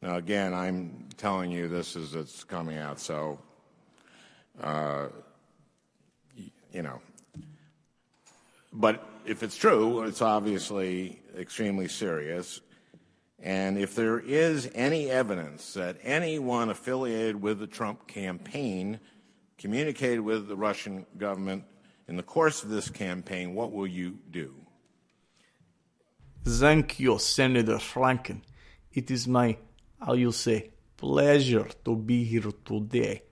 Now, again, I'm telling you this as it's coming out, so, uh, you know. But if it's true, it's obviously extremely serious. And if there is any evidence that anyone affiliated with the Trump campaign communicated with the Russian government in the course of this campaign, what will you do? Thank you, Senator Franken. It is my, how you say, pleasure to be here today.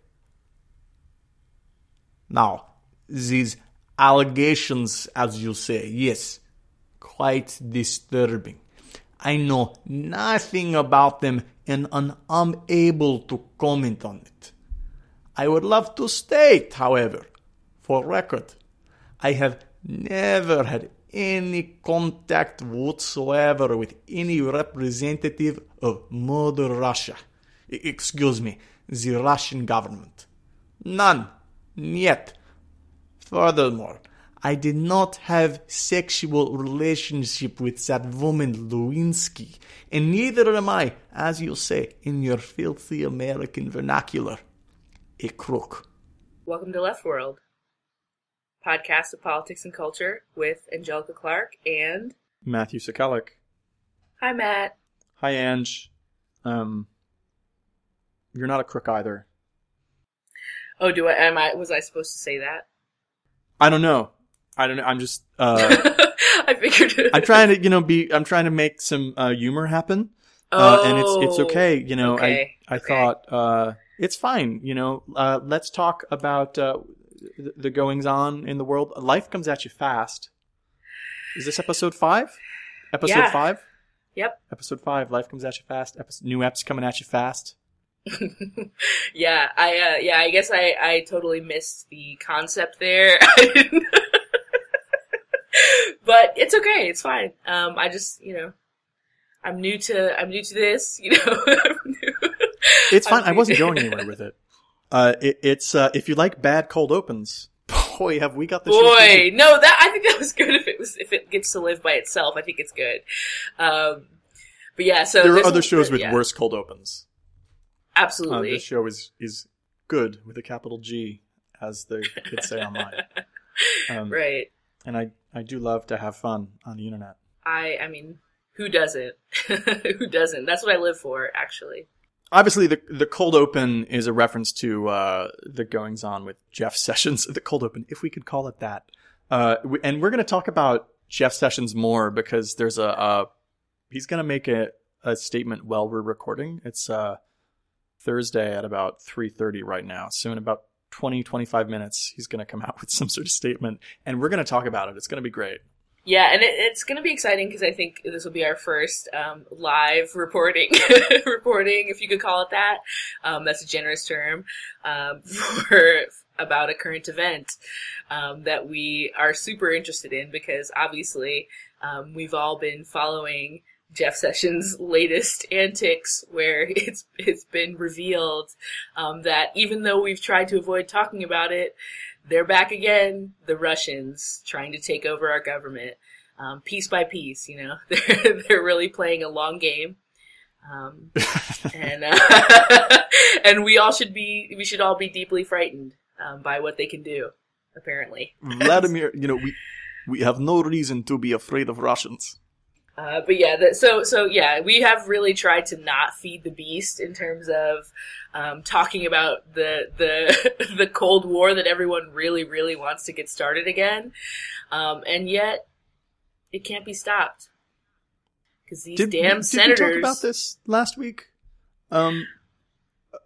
Now, these allegations, as you say, yes, quite disturbing. I know nothing about them and am unable to comment on it. I would love to state, however, for record, I have never had any contact whatsoever with any representative of Mother Russia. Excuse me, the Russian government. None. Yet. Furthermore, I did not have sexual relationship with that woman Lewinsky, and neither am I, as you say in your filthy American vernacular, a crook. Welcome to Left World, podcast of politics and culture with Angelica Clark and Matthew Sakalik. Hi, Matt. Hi, Ange. Um, you're not a crook either. Oh, do I? Am I? Was I supposed to say that? I don't know. I don't know. I'm just. Uh, I figured. I'm trying to, you know, be. I'm trying to make some uh, humor happen, uh, and it's it's okay. You know, Oh, okay, I I okay. thought uh, it's fine. You know, uh, let's talk about uh, the, goings on in the world. Life comes at you fast. Is this episode five? Episode Yeah. five. Yep. Episode five. Life comes at you fast. New eps coming at you fast. yeah, I uh, yeah, I guess I I totally missed the concept there. But it's okay. It's fine. Um, I just you know, I'm new to I'm new to this. You know. It's fine. I wasn't going anywhere with it. Uh, it it's uh, if you like bad cold opens, boy, have we got the show for you. Boy, no, that I think that was good. If it was if it gets to live by itself, I think it's good. Um, but yeah, so There are other shows with yeah, worse cold opens. Uh, Absolutely. this show is is good with a capital G, as the kids say online. Um, right. And I I do love to have fun on the internet. I I mean, who doesn't? who doesn't? That's what I live for, actually. Obviously, the the cold open is a reference to uh, the goings on with Jeff Sessions. The cold open, if we could call it that. Uh, and we're going to talk about Jeff Sessions more because there's a, he's going to make a, a statement while we're recording. It's uh, Thursday at about 3:30 right now. So in about 20 25 minutes, he's going to come out with some sort of statement, and we're going to talk about it. It's going to be great. Yeah, and it, it's going to be exciting because I think this will be our first um, live reporting, reporting, if you could call it that. Um, that's a generous term um, for about a current event um, that we are super interested in because obviously um, we've all been following Jeff Sessions' latest antics, where it's it's been revealed um, that even though we've tried to avoid talking about it, they're back again. The Russians trying to take over our government, um, piece by piece. You know, they're they're really playing a long game, um, and uh, and we all should be we should all be deeply frightened um, by what they can do. Apparently, Vladimir, you know, we we have no reason to be afraid of Russians. Uh, but yeah, that, so so yeah, we have really tried to not feed the beast in terms of um, talking about the the the Cold War that everyone really really wants to get started again, um, and yet it can't be stopped because these Did, damn did senators. we talk about this last week? Um,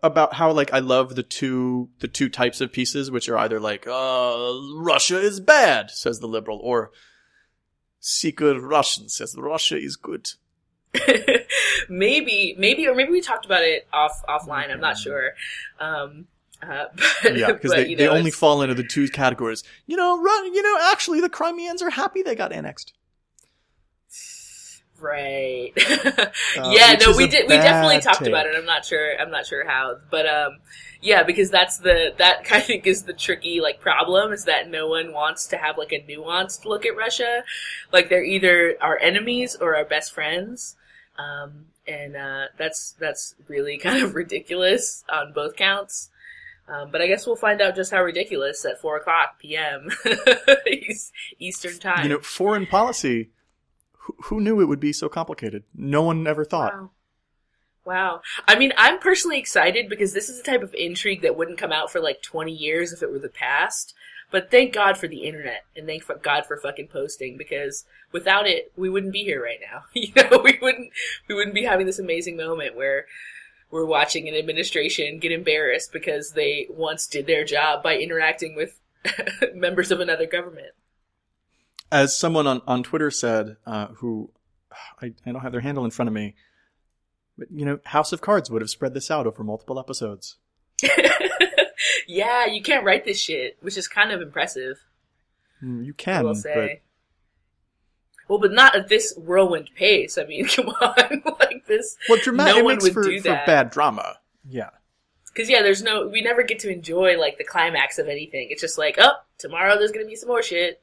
about how like I love the two the two types of pieces, which are either like uh Russia is bad, says the liberal, or Secret Russian says Russia is good. maybe maybe or maybe we talked about it off offline. I'm not sure. Um, uh, but, Yeah, because they, you they only fall into the two categories. You know, Ru- you know, actually, the Crimeans are happy they got annexed. Right. Uh, yeah, no, we did. We definitely talked about it. I'm not sure. I'm not sure how, but um, yeah, because that's the that I think is the tricky like problem is that no one wants to have like a nuanced look at Russia. Like they're either our enemies or our best friends. Um, and uh, that's that's really kind of ridiculous on both counts. Um, but I guess we'll find out just how ridiculous at four o'clock p.m. Eastern time. You know, foreign policy. Who, who knew it would be so complicated? No one ever thought. Wow. Wow. I mean, I'm personally excited because this is the type of intrigue that wouldn't come out for like 20 years if it were the past. But thank God for the internet and thank God for fucking posting because without it, we wouldn't be here right now. You know, we wouldn't, we wouldn't be having this amazing moment where we're watching an administration get embarrassed because they once did their job by interacting with members of another government. As someone on, on Twitter said, uh, who I, I don't have their handle in front of me, but you know, House of Cards would have spread this out over multiple episodes. yeah, you can't write this shit, which is kind of impressive. Mm, you can, but well, but not at this whirlwind pace. I mean, come on, like this. Well, dramatic no one would for, do that. for bad drama. Yeah. Because yeah, there's no, we never get to enjoy like the climax of anything. It's just like, oh, tomorrow there's gonna be some more shit.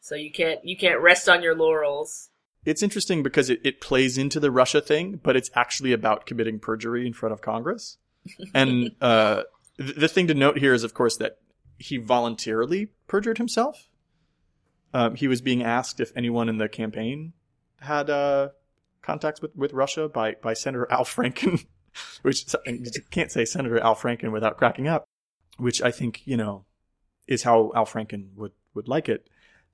So you can't, you can't rest on your laurels. It's interesting because it, it plays into the Russia thing, but it's actually about committing perjury in front of Congress. and uh, the thing to note here is, of course, that he voluntarily perjured himself. Um, he was being asked if anyone in the campaign had uh, contacts with, with Russia by, by Senator Al Franken, which you can't say Senator Al Franken without cracking up, which I think, you know, is how Al Franken would, would like it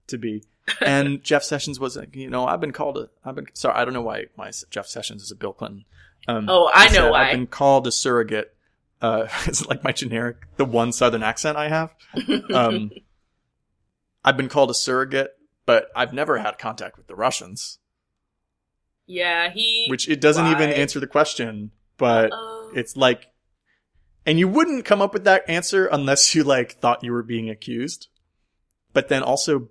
to be. And Jeff Sessions was like, you know, I've been called a, I've been, sorry, I don't know why my Jeff Sessions is a Bill Clinton. Um, oh, I know said, why. I've been called a surrogate. Uh, it's like my generic, the one Southern accent I have. Um, I've been called a surrogate, but I've never had contact with the Russians. Yeah, he. Which it doesn't even answer the question, but Uh-oh. it's like, and you wouldn't come up with that answer unless you like thought you were being accused. But then also,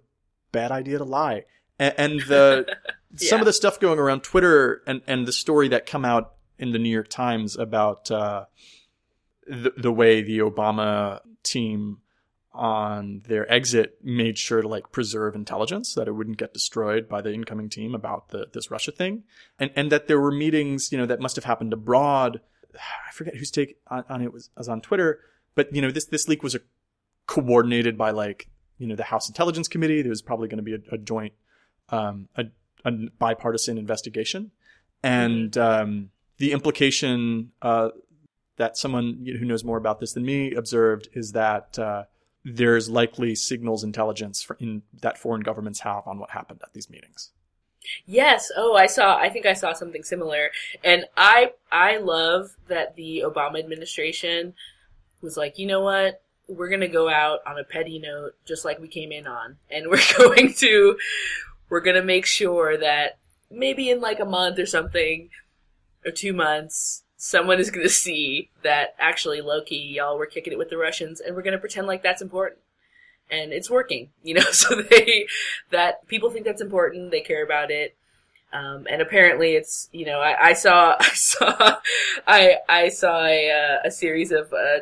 bad idea to lie. And, and the yeah. some of the stuff going around Twitter and and the story that come out in the New York Times about uh, the the way the Obama team on their exit made sure to like preserve intelligence that it wouldn't get destroyed by the incoming team about the this Russia thing, and and that there were meetings you know that must have happened abroad. I forget whose take on, on it was, was on Twitter, but you know this this leak was a, coordinated by like you know the House Intelligence Committee. There was probably going to be a, a joint um, a, a, bipartisan investigation, and um, the implication uh, that someone who knows more about this than me observed is that. Uh, there's likely signals intelligence for, in, that foreign governments have on what happened at these meetings. Yes. Oh, I saw. I think I saw something similar, and I I love that the Obama administration was like, you know what, we're gonna go out on a petty note, just like we came in on, and we're going to we're gonna make sure that maybe in like a month or something or two months someone is going to see that actually Loki, y'all were kicking it with the Russians, and we're going to pretend like that's important. And it's working, you know. So they that people think that's important. They care about it, um, and apparently it's you know I, I saw I saw I I saw a, uh, a series of uh,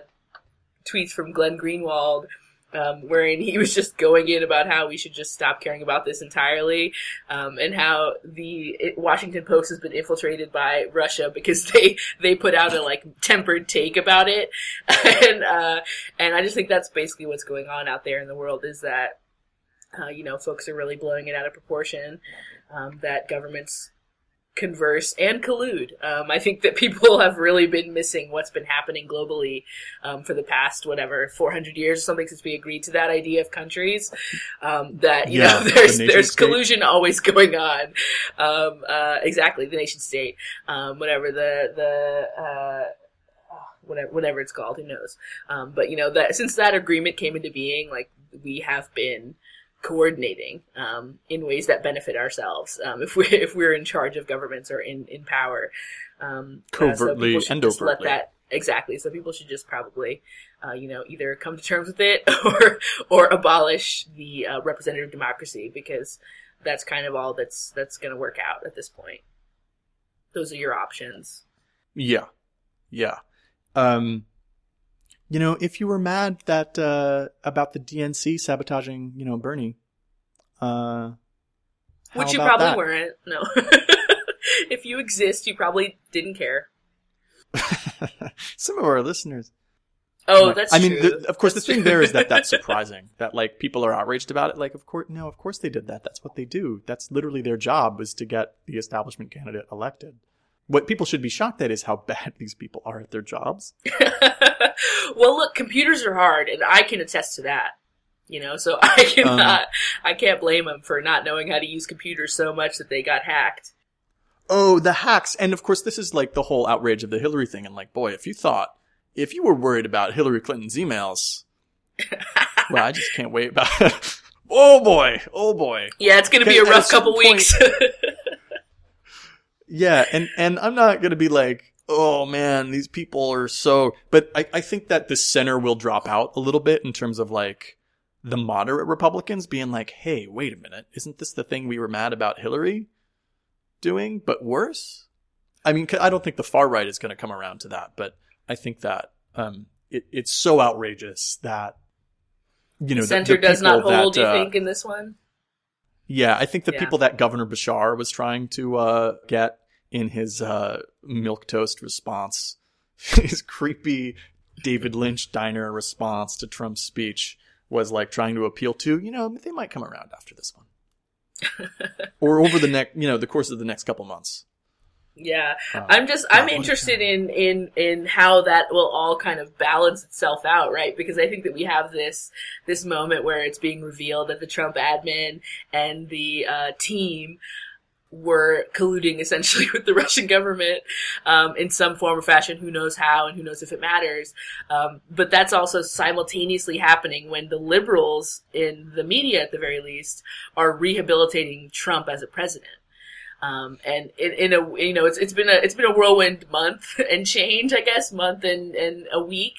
tweets from Glenn Greenwald um, wherein he was just going in about how we should just stop caring about this entirely, um, and how the it, Washington Post has been infiltrated by Russia because they they put out a like tempered take about it, and uh, and I just think that's basically what's going on out there in the world is that. Uh, you know, folks are really blowing it out of proportion. Um, that governments converse and collude. Um, I think that people have really been missing what's been happening globally um, for the past whatever 400 years or something since we agreed to that idea of countries. Um, that you yeah, know there's the there's state. collusion always going on. Um, uh, exactly, the nation state, um, whatever the the. Uh, whatever, whatever it's called, who knows? Um, but you know that since that agreement came into being, like we have been coordinating um, in ways that benefit ourselves um, if we if we're in charge of governments or in in power um, covertly uh, so and overtly. Let that exactly. So people should just probably uh, you know either come to terms with it or or abolish the uh, representative democracy because that's kind of all that's that's going to work out at this point. Those are your options. Yeah, yeah. Um, you know, if you were mad that uh, about the DNC sabotaging, you know, Bernie, uh, which you probably that? weren't. No. if you exist, you probably didn't care. Some of our listeners. Oh, that's I mean, the, of course, the thing there is that that's surprising. that like people are outraged about it. Like, of course, no, of course they did that. That's what they do. That's literally their job was to get the establishment candidate elected. What people should be shocked at is how bad these people are at their jobs. well, look, computers are hard, and I can attest to that. You know, so I cannot, um, I can't blame them for not knowing how to use computers so much that they got hacked. Oh, the hacks. And of course, this is like the whole outrage of the Hillary thing. And like, boy, if you thought, if you were worried about Hillary Clinton's emails, well, I just can't wait about Oh boy. Oh boy. Yeah, it's going to be a rough couple weeks. Yeah, and and I'm not gonna be like, oh man, these people are so. But I I think that the center will drop out a little bit in terms of like the moderate Republicans being like, hey, wait a minute, isn't this the thing we were mad about Hillary doing, but worse? I mean, I don't think the far right is going to come around to that, but I think that um, it, it's so outrageous that you know the- Center the does not hold, that, you uh, think, in this one? Yeah, I think the Yeah. people that Governor Beshear was trying to uh, get in his uh, milk toast response, his creepy David Lynch diner response to Trump's speech was like trying to appeal to, you know, they might come around after this one, or over the next, you know, the course of the next couple months. Yeah, Um, I'm just I'm interested in in in how that will all kind of balance itself out, right? Because I think that we have this this moment where it's being revealed that the Trump admin and the uh, team were colluding essentially with the Russian government um, in some form or fashion. Who knows how and who knows if it matters. Um, but that's also simultaneously happening when the liberals in the media, at the very least, are rehabilitating Trump as a president. Um, and in, in a you know it's it's been a it's been a whirlwind month and change I guess month and and a week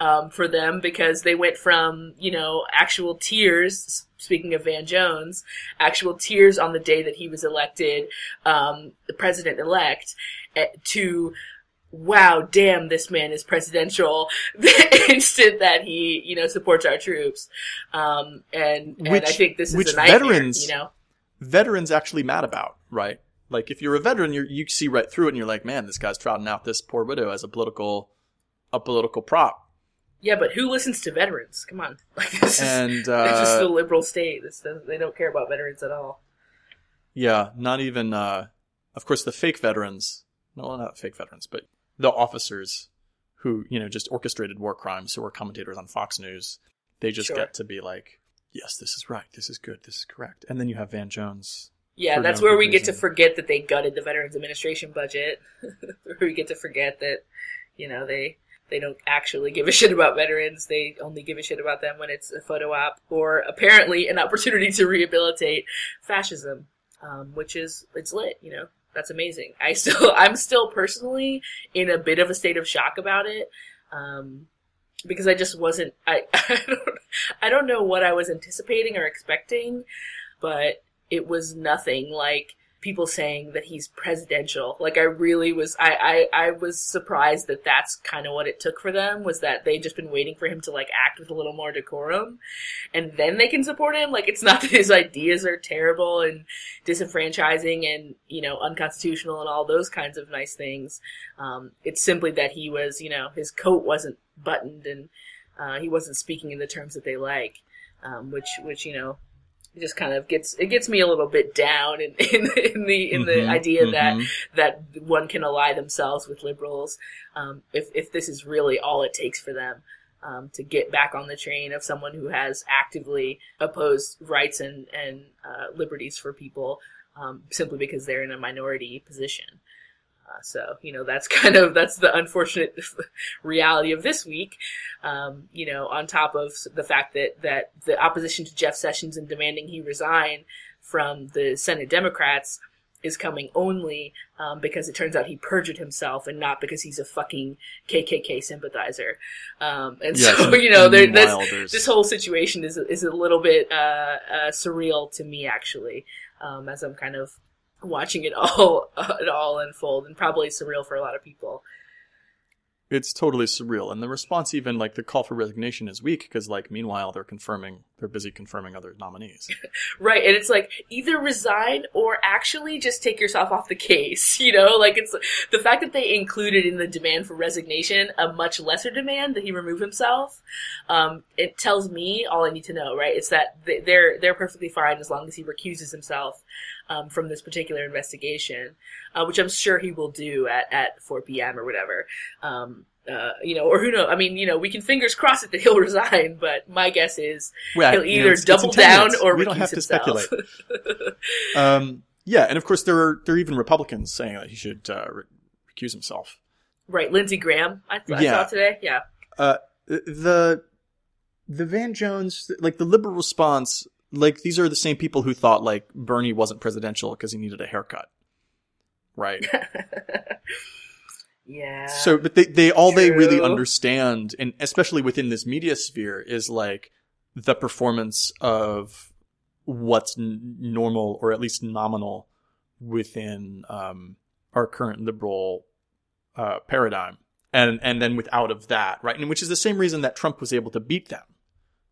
um, for them because they went from you know actual tears speaking of Van Jones actual tears on the day that he was elected um, the president elect to wow damn this man is presidential the instant that he you know supports our troops. Um, and and Which- I think this is which veterans- you know? Veterans actually mad about, right? Like if you're a veteran, you you see right through it, and you're like, man, this guy's trotting out this poor widow as a political, a political prop, Yeah, but who listens to veterans? Come on, like this is and it's just uh, a liberal state. This they don't care about veterans at all. Yeah, not even. Uh, of course, the fake veterans. No, not fake veterans, but the officers who you know just orchestrated war crimes, who were commentators on Fox News. They just Sure. get to be like, "Yes, this is right. This is good. This is correct." And then you have Van Jones. Yeah, that's no where we get to forget that they gutted the Veterans Administration budget. we get to forget that, you know, they they don't actually give a shit about veterans. They only give a shit about them when it's a photo op or apparently an opportunity to rehabilitate fascism, um, which is it's lit. You know, that's amazing. I still I'm still personally in a bit of a state of shock about it. Um, because I just wasn't I I don't I don't know what I was anticipating or expecting, but it was nothing like people saying that he's presidential. Like I really was I I, I was surprised that that's kind of what it took for them was that they'd just been waiting for him to like act with a little more decorum and then they can support him. Like it's not that his ideas are terrible and disenfranchising and, you know, unconstitutional and all those kinds of nice things. Um, it's simply that he was, you know, his coat wasn't buttoned and uh, he wasn't speaking in the terms that they like, um, which, which you know, it just kind of gets it gets me a little bit down in, in, in the in the Mhm, idea that mhm. that one can ally themselves with liberals um, if if this is really all it takes for them um, to get back on the train of someone who has actively opposed rights and and uh, liberties for people um, simply because they're in a minority position. Uh, so you know that's kind of that's the unfortunate reality of this week. Um, you know, on top of the fact that that the opposition to Jeff Sessions and demanding he resign from the Senate Democrats is coming only um, because it turns out he perjured himself and not because he's a fucking KKK sympathizer. Um, and Yes, so you know, there, this, this whole situation is is a little bit uh, uh, surreal to me actually, um, as I'm kind of watching it all it all unfold, and probably surreal for a lot of people. it's totally surreal. And the response, even like the call for resignation, is weak because, like, meanwhile they're confirming, they're busy confirming other nominees. Right, and it's like either resign or actually just take yourself off the case. You know, like it's the fact that they included in the demand for resignation a much lesser demand that he remove himself. Um, it tells me all I need to know. Right, it's that they're they're perfectly fine as long as he recuses himself um, from this particular investigation, uh, which I'm sure he will do at at 4 p.m. or whatever. Um, uh, you know, or who knows? I mean, you know, we can fingers cross it that he'll resign, but my guess is Well, he'll you know, either it's- it's double 10 down or we recuse don't have to himself. speculate. um, yeah, and of course there are there are even Republicans saying that he should uh, recuse himself. Right, Lindsey Graham. I, I Yeah. saw today. Yeah, Uh, the the Van Jones, like the liberal response, like these are the same people who thought like Bernie wasn't presidential because he needed a haircut, right? yeah. so, but they they all they really understand, and especially within this media sphere, is like the performance of what's n- normal or at least nominal within um, our current liberal uh, paradigm, and and then without of that, right, and which is the same reason that Trump was able to beat them,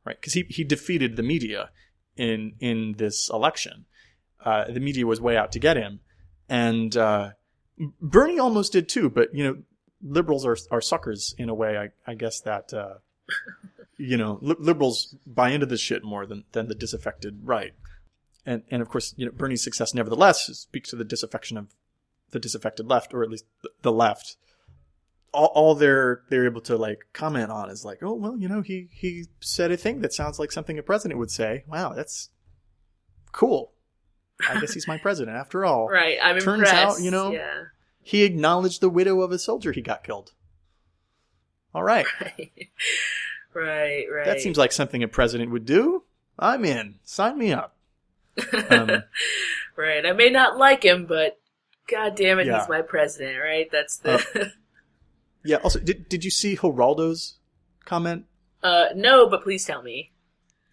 right, because he he defeated the media in in this election. Uh, the media was way out to get him, and uh, Bernie almost did too. But you know, liberals are are suckers in a way. I I guess that. Uh, you know, li- liberals buy into this shit more than, than the disaffected right. And, and of course, you know, Bernie's success nevertheless speaks to the disaffection of the disaffected left, or at least the, the left. All, all they're, they're able to like comment on is like, oh, well, you know, he, he said a thing that sounds like something a president would say. Wow, that's cool. I guess he's my president after all. right, I'm Turns impressed. out, you know, yeah. He acknowledged the widow of a soldier he got killed. All right. right, right. That seems like something a president would do. I'm in. Sign me up. um, right. I may not like him, but god damn it, Yeah. he's my president. Right. That's the. Yeah. Also, did did you see Geraldo's comment? uh, no, but please tell me.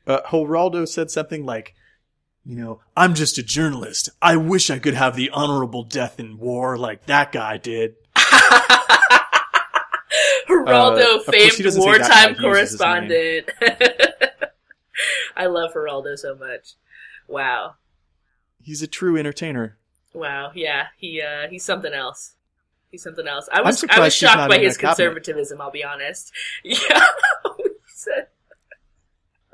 Uh, Geraldo said something like, "You know, I'm just a journalist. I wish I could have the honorable death in war like that guy did." Geraldo, Uh, famed he doesn't say that guy, wartime he uses his name. correspondent. I love Geraldo so much. Wow. He's a true entertainer. Wow, yeah, he uh he's something else. He's something else. I was I was shocked by his that conservatism, I'll be honest. Yeah. Said-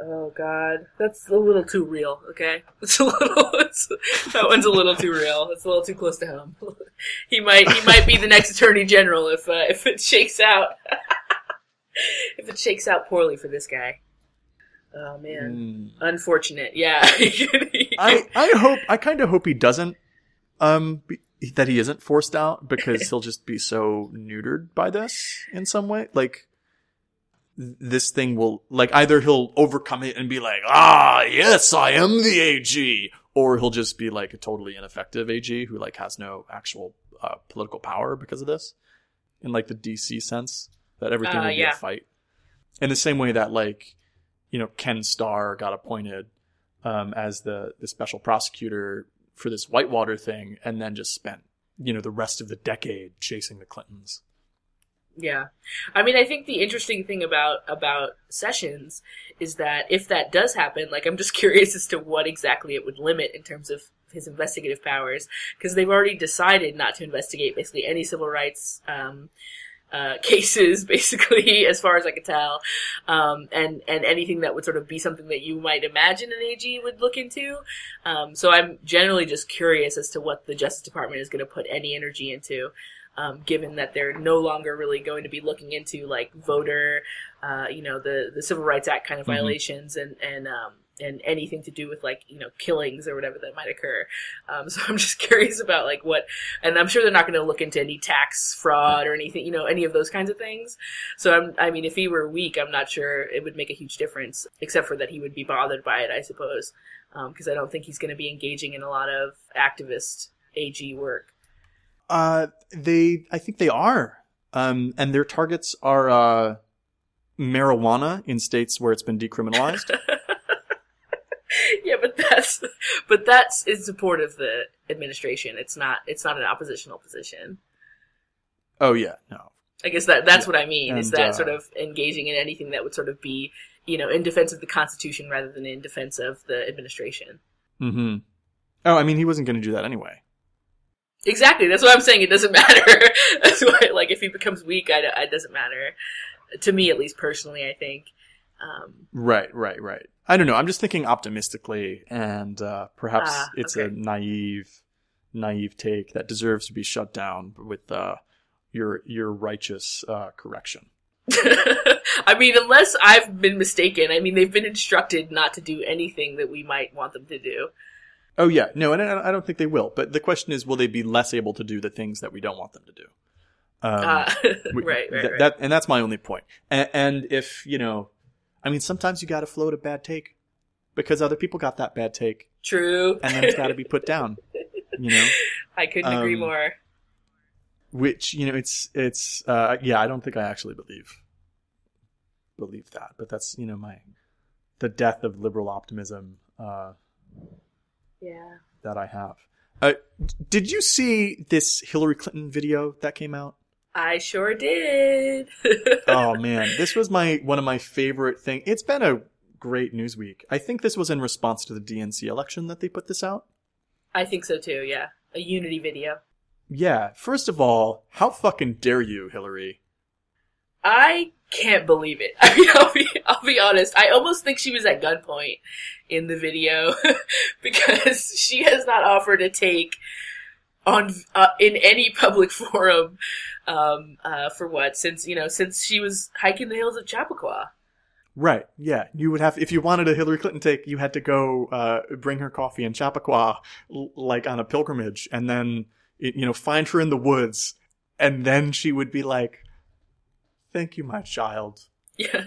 oh god. That's a little too real, okay? It's a little it's, that one's a little too real. It's a little too close to home. he might he might be the next attorney general if uh, if it shakes out. if it shakes out poorly for this guy. Oh man. Mm. Unfortunate. Yeah. I I hope I kind of hope he doesn't um be, that he isn't forced out because he'll just be so neutered by this in some way? Like this thing will like either he'll overcome it and be like ah yes I am the AG or he'll just be like a totally ineffective AG who like has no actual uh, political power because of this. In like the DC sense that everything Uh, will be a fight. In the same way that like you know Ken Starr got appointed um, as the the special prosecutor for this Whitewater thing, and then just spent you know the rest of the decade chasing the Clintons. Yeah. I mean, I think the interesting thing about about Sessions is that if that does happen, like I'm just curious as to what exactly it would limit in terms of his investigative powers because they've already decided not to investigate basically any civil rights um, uh, cases, basically, as far as I can tell, um, and and anything that would sort of be something that you might imagine an AG would look into. Um, so I'm generally just curious as to what the Justice Department is going to put any energy into um, given that they're no longer really going to be looking into like voter, uh, you know, the the Civil Rights Act kind of Mhm. violations and and um, and anything to do with like you know killings or whatever that might occur. Um, so I'm just curious about like what, and I'm sure they're not going to look into any tax fraud or anything, you know, any of those kinds of things. So I'm, I mean, if he were weak, I'm not sure it would make a huge difference, except for that he would be bothered by it, I suppose, because I don't think he's going to be engaging in a lot of activist AG work. Uh, they, I think they are, um, and their targets are uh, marijuana in states where it's been decriminalized. yeah, but that's but that's in support of the administration. It's not it's not an oppositional position. oh yeah, no, I guess that that's what I mean. is that uh, sort of engaging in anything that would sort of be, you know, in defense of the Constitution rather than in defense of the administration. Mm-hmm. Oh, I mean, he wasn't going to do that anyway. Exactly. That's what I'm saying. It doesn't matter. that's why, like, if he becomes weak, I, it doesn't matter. To me, at least personally, I think. Um, Right, right, right. I don't know. I'm just thinking optimistically, and uh, perhaps Ah, it's okay. a naive, naive take that deserves to be shut down with uh, your your righteous uh, correction. I mean, unless I've been mistaken, I mean, they've been instructed not to do anything that we might want them to do. Oh yeah, no, and I don't think they will. But the question is, will they be less able to do the things that we don't want them to do? Um, Uh, right, right, that, right. that- and that's my only point. And, and if you know, I mean, sometimes you got to float a bad take because other people got that bad take, True. and then it's got to be put down. You know, I couldn't agree um, more. which you know, it's it's uh, yeah. I don't think I actually believe believe that, but that's you know my the death of liberal optimism uh, Yeah. that I have. Uh, did you see this Hillary Clinton video that came out? I sure did. oh man, this was my one of my favorite thing. It's been a great news week. I think this was in response to the DNC election that they put this out. I think so too, yeah. A Unity video. Yeah, first of all, how fucking dare you, Hillary? I can't believe it. I mean, I'll be, I'll be honest. I almost think she was at gunpoint in the video because she has not offered to take on uh, in any public forum um, uh, for what since you know since she was hiking the hills of Chappaqua. Right, yeah. You would have if you wanted a Hillary Clinton take, you had to go uh, bring her coffee in Chappaqua, l- like on a pilgrimage, and then you know find her in the woods, and then she would be like, "Thank you, my child. Yeah,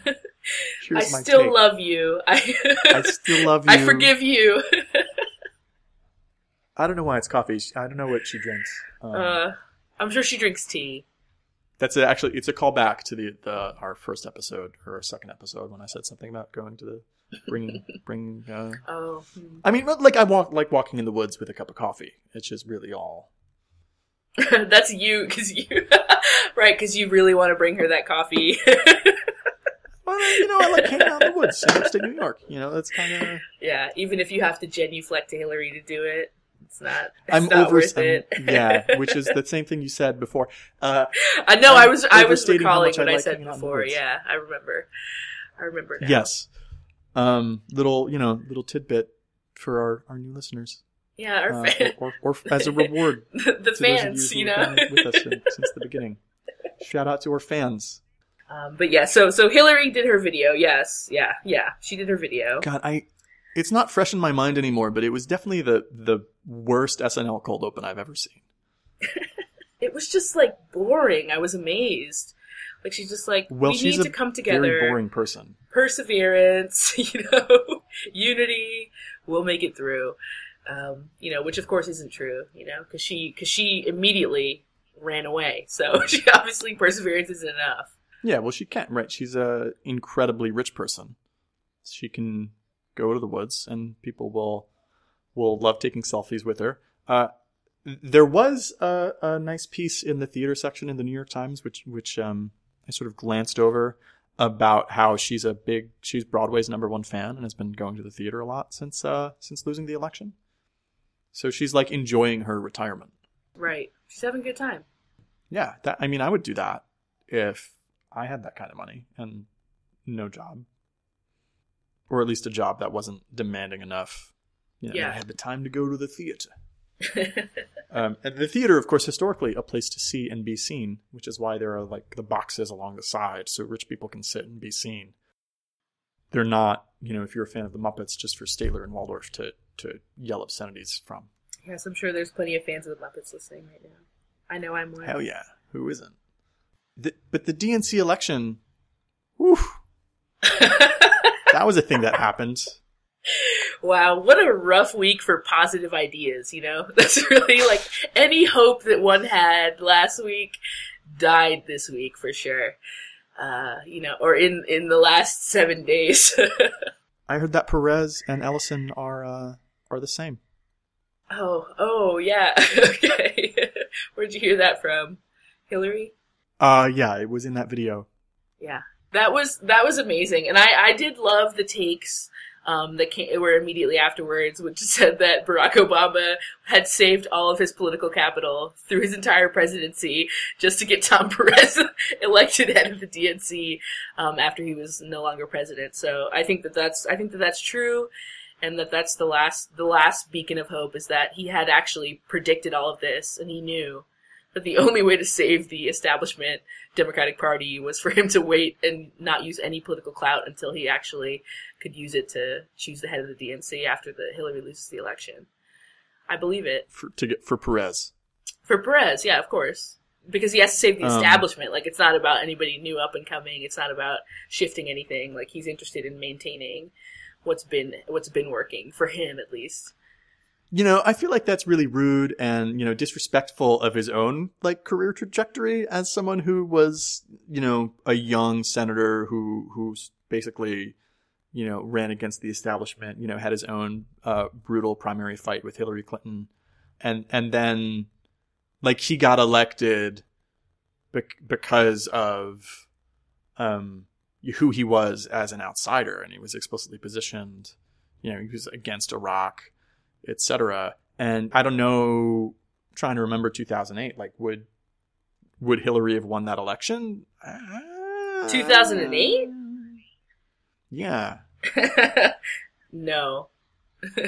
I still take. love you. I, I still love you. I forgive you. I don't know why it's coffee. I don't know what she drinks. Um, Uh, I'm sure she drinks tea. that's a, actually it's a callback to the, the our first episode or our second episode when I said something about going to the bring bring. Uh, Oh, hmm. I mean, like I walk like walking in the woods with a cup of coffee. It's just really all. that's you because you right because you really want to bring her that coffee. Well, you know, I like hanging out in the woods in upstate New York. You know, that's kind of. yeah, even if you have to genuflect to Hillary to do it, it's not. It's I'm not over. I'm- it. yeah, which is the same thing you said before. Uh, I know. I'm I was. I was recalling I what I like said hanging out in the before. Yeah, I remember. I remember now. yes. Um, little, you know, little tidbit for our, our new listeners, Yeah, our uh, or, or, or as a reward the, the to those of fans, you you know. been with us in- since the beginning. Shout out to our fans. um, but yeah, so so Hillary did her video. Yes, yeah, yeah, she did her video. God, I. It's not fresh in my mind anymore, but it was definitely the the worst SNL cold open I've ever seen. It was just like boring. I was amazed. Like she's just like, Well, we she's need to come together. Very boring person. perseverance, you know, unity, we'll make it through. Um, you know, which of course isn't true, you know, because she because she immediately ran away. So she obviously perseverance isn't enough. Yeah, well, she can't, right? She's a incredibly rich person. She can go to the woods, and people will will love taking selfies with her. Uh, there was a, a nice piece in the theater section in the New York Times, which which um, I sort of glanced over about how she's a big she's Broadway's number one fan and has been going to the theater a lot since uh, since losing the election. So she's like enjoying her retirement. Right. She's having a good time. Yeah, that I mean, I would do that if I had that kind of money and no job, or at least a job that wasn't demanding enough. You know, Yeah. I had the time to go to the theater. Um, and the theater, of course, historically a place to see and be seen, which is why there are like the boxes along the side so rich people can sit and be seen. They're not, you know, if you're a fan of the Muppets, just for Statler and Waldorf to to yell obscenities from. yes, I'm sure there's plenty of fans of the Muppets listening right now. I know I'm one. Hell yeah, who isn't? The, but the DNC election, whew, that was a thing that happened. Wow, what a rough week for positive ideas, you know? That's really like any hope that one had last week died this week for sure. Uh, you know, or in in the last 7 days. I heard that Perez and Ellison are uh, are the same. oh, oh yeah. okay. Where'd you hear that from? Hillary? Uh, yeah, it was in that video. Yeah, that was that was amazing, and I I did love the takes um, that came, were immediately afterwards, which said that Barack Obama had saved all of his political capital through his entire presidency just to get Tom Perez elected head of the DNC um, after he was no longer president. So I think that that's I think that that's true. And that that's the last the last beacon of hope is that he had actually predicted all of this and he knew that the only way to save the establishment Democratic Party was for him to wait and not use any political clout until he actually could use it to choose the head of the DNC after the Hillary loses the election. I believe it. For, to get for Perez. For Perez, yeah, of course. Because he has to save the Um, establishment. Like, it's not about anybody new up and coming. It's not about shifting anything. Like, he's interested in maintaining what's been, what's been working, for him at least. You know, I feel like that's really rude and, you know, disrespectful of his own, like, career trajectory as someone who was, you know, a young senator who, who's basically, you know, ran against the establishment, you know, had his own, uh, brutal primary fight with Hillary Clinton. And, and then, like, he got elected bec- because of, um, who he was as an outsider and he was explicitly positioned, you know, he was against Iraq etc. And I don't know, trying to remember 2008, like would would Hillary have won that election? Uh, 2008? Yeah. no.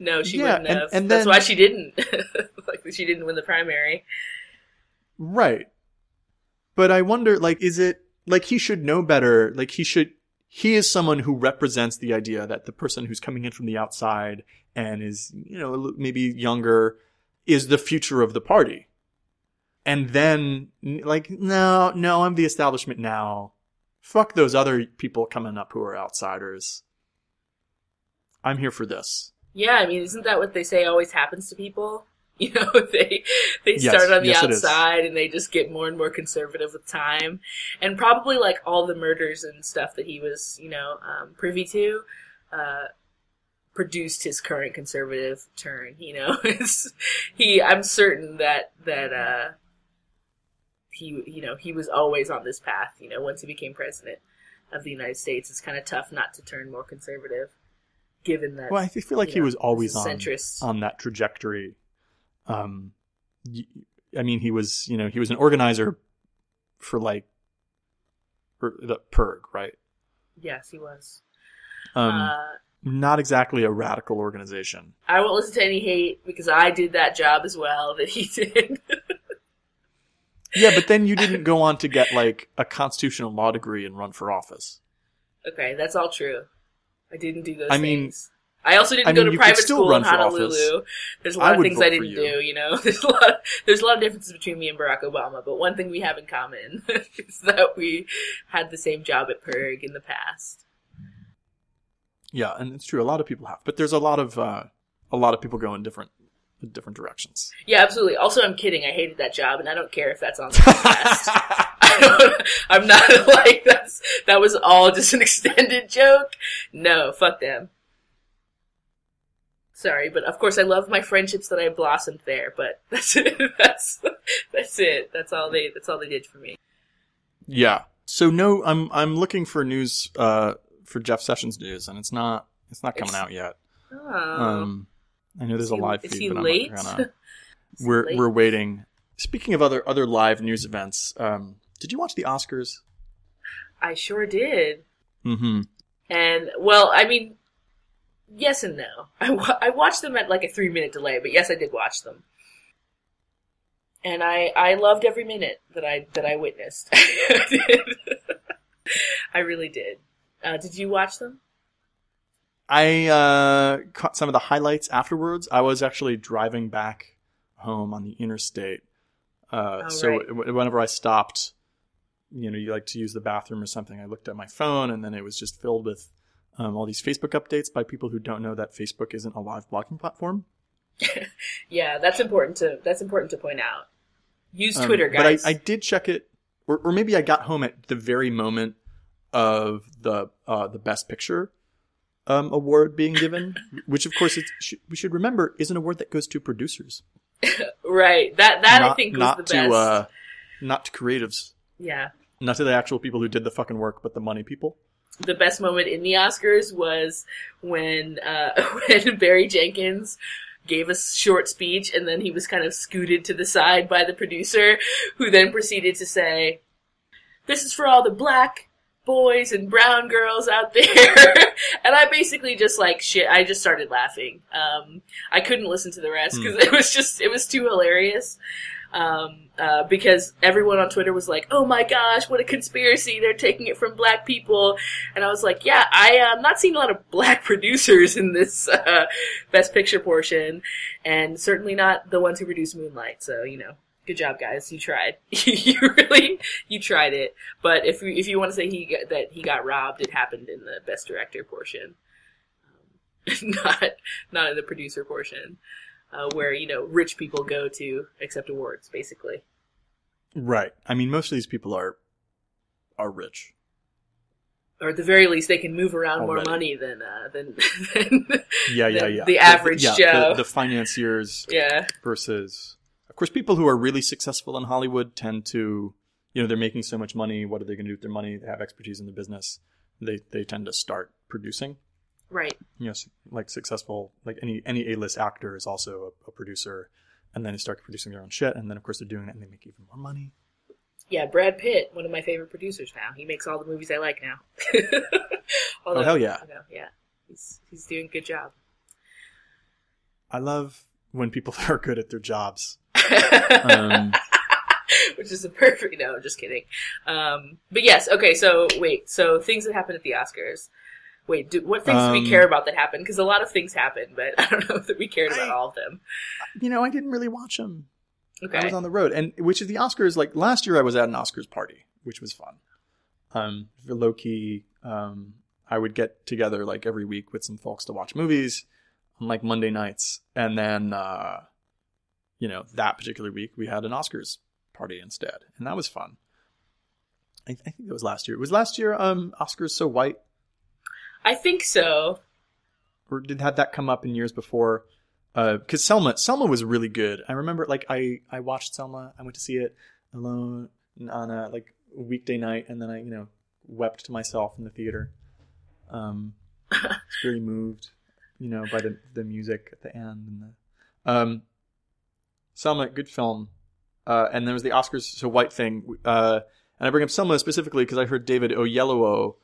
no, she Yeah, wouldn't and- have. and That's then- why she didn't. like, she didn't win the primary. Right. But I wonder, like, is it like he should know better? Like he should. He is someone who represents the idea that the person who's coming in from the outside and is, you know, maybe younger, is the future of the party. And then, like, no, no, I'm the establishment now. Fuck those other people coming up who are outsiders. I'm here for this. Yeah, I mean, isn't that what they say always happens to people? You know, they they Yes, start on the yes, outside and they just get more and more conservative with time, and probably like all the murders and stuff that he was, you know, um, privy to, uh, produced his current conservative turn. You know, it's, he. I'm certain that that uh, he, you know, he was always on this path. You know, once he became president of the United States, it's kind of tough not to turn more conservative, given that. Well, I feel like he know, was always on centrist. on that trajectory. Um, I mean, he was you know he was an organizer for like for the PIRG, right? Yes, he was. Um, uh, not exactly a radical organization. I won't listen to any hate because I did that job as well that he did. Yeah, but then you didn't go on to get like a constitutional law degree and run for office. okay, that's all true. I didn't do those I mean- things. I also didn't I go to private school in Honolulu. office. There's a lot of things I didn't you. do, you know. There's a lot there's a lot of differences between me and Barack Obama, but one thing we have in common is that we had the same job at PIRG in the past. Yeah, and it's true. A lot of people have, but there's a lot of uh, a lot of people go in different different directions. Yeah, absolutely. Also, I'm kidding. I hated that job, and I don't care if that's on the podcast. I'm not like that's that was all just an extended joke. No, fuck them. Sorry, but of course I love my friendships that I blossomed there. But that's it. That's that's it. That's all they. That's all they did for me. Yeah. So no, I'm I'm looking for news uh, for Jeff Sessions news, and it's not it's not coming It's- out yet. Oh, Um, I know there's Is a live feed, but? I'm not gonna. We're late? we're waiting. Speaking of other other live news events, um, did you watch the Oscars? I sure did. Mm-hmm. And well, I mean, yes and no. I, wa- I watched them at like a three minute delay, but yes, I did watch them. And I I loved every minute that I that I witnessed. I really did. Uh, did you watch them? I uh, caught some of the highlights afterwards. I was actually driving back home on the interstate, uh, Oh, so right. whenever I stopped, you know, you like to use the bathroom or something, I looked at my phone, and then it was just filled with um, all these Facebook updates by people who don't know that Facebook isn't a live blogging platform. Yeah, that's important to that's important to point out. Use Um, Twitter, guys. But I, I did check it, or, or maybe I got home at the very moment of the uh, the Best Picture um, award being given, which of course sh- we should remember is an award that goes to producers, right. That that I not, think was not the to best. uh, not to creatives, Yeah. not to the actual people who did the fucking work, but the money people. the best moment in the Oscars was when uh, when Barry Jenkins gave a short speech and then he was kind of scooted to the side by the producer, who then proceeded to say, "This is for all the black." Boys and brown girls out there, and I basically just like shit. I just started laughing. Um, I couldn't listen to the rest because it was just it was too hilarious. Um, uh, because everyone on Twitter was like, "Oh my gosh, what a conspiracy! They're taking it from black people," and I was like, "Yeah, I am uh, not seeing a lot of black producers in this uh, Best Picture portion, and certainly not the ones who produced Moonlight." So you know, good job, guys. You tried. you really you tried it. But if you, if you want to say he got, that he got robbed, it happened in the Best Director portion, um, not not in the producer portion. Uh, where you know rich people go to accept awards, basically. Right. I mean, most of these people are are rich. or at the very least, they can move around more money than uh, than, than Yeah, yeah, yeah. the average yeah, Joe. The, the financiers yeah, versus, of course, people who are really successful in Hollywood tend to, you know, they're making so much money. What are they going to do with their money? They have expertise in the business. They they tend to start producing. right. You know, like successful, like any any A list actor is also a, a producer, and then they start producing their own shit, and then of course they're doing it, and they make even more money. Yeah, Brad Pitt, one of my favorite producers now. He makes all the movies I like now. Although, Oh, hell yeah. you know, yeah, he's he's doing a good job. I love when people are good at their jobs. Um, Which is a perfect. No, just kidding. Um, but yes, okay. So wait. So things that happened at the Oscars. Wait, do, what things do we Um, care about that happened? Because a lot of things happened, but I don't know that we cared about I- all of them. you know, I didn't really watch them. Okay. I was on the road, and which is the Oscars. Like last year, I was at an Oscars party, which was fun. Um, low key. Um, I would get together like every week with some folks to watch movies on like Monday nights, and then uh, you know that particular week we had an Oscars party instead, and that was fun. I, I think it was last year. It was last year. Um, Oscars so white, I think so. or did had that come up in years before? Because Selma, Selma was really good. I remember, like, I I watched Selma. I went to see it alone on a like weekday night, and then I, you know, wept to myself in the theater. Um, was very moved, you know, by the the music at the end and the um, Selma, good film. Uh, and there was the Oscars so white thing. Uh, and I bring up Selma specifically because I heard David Oyelowo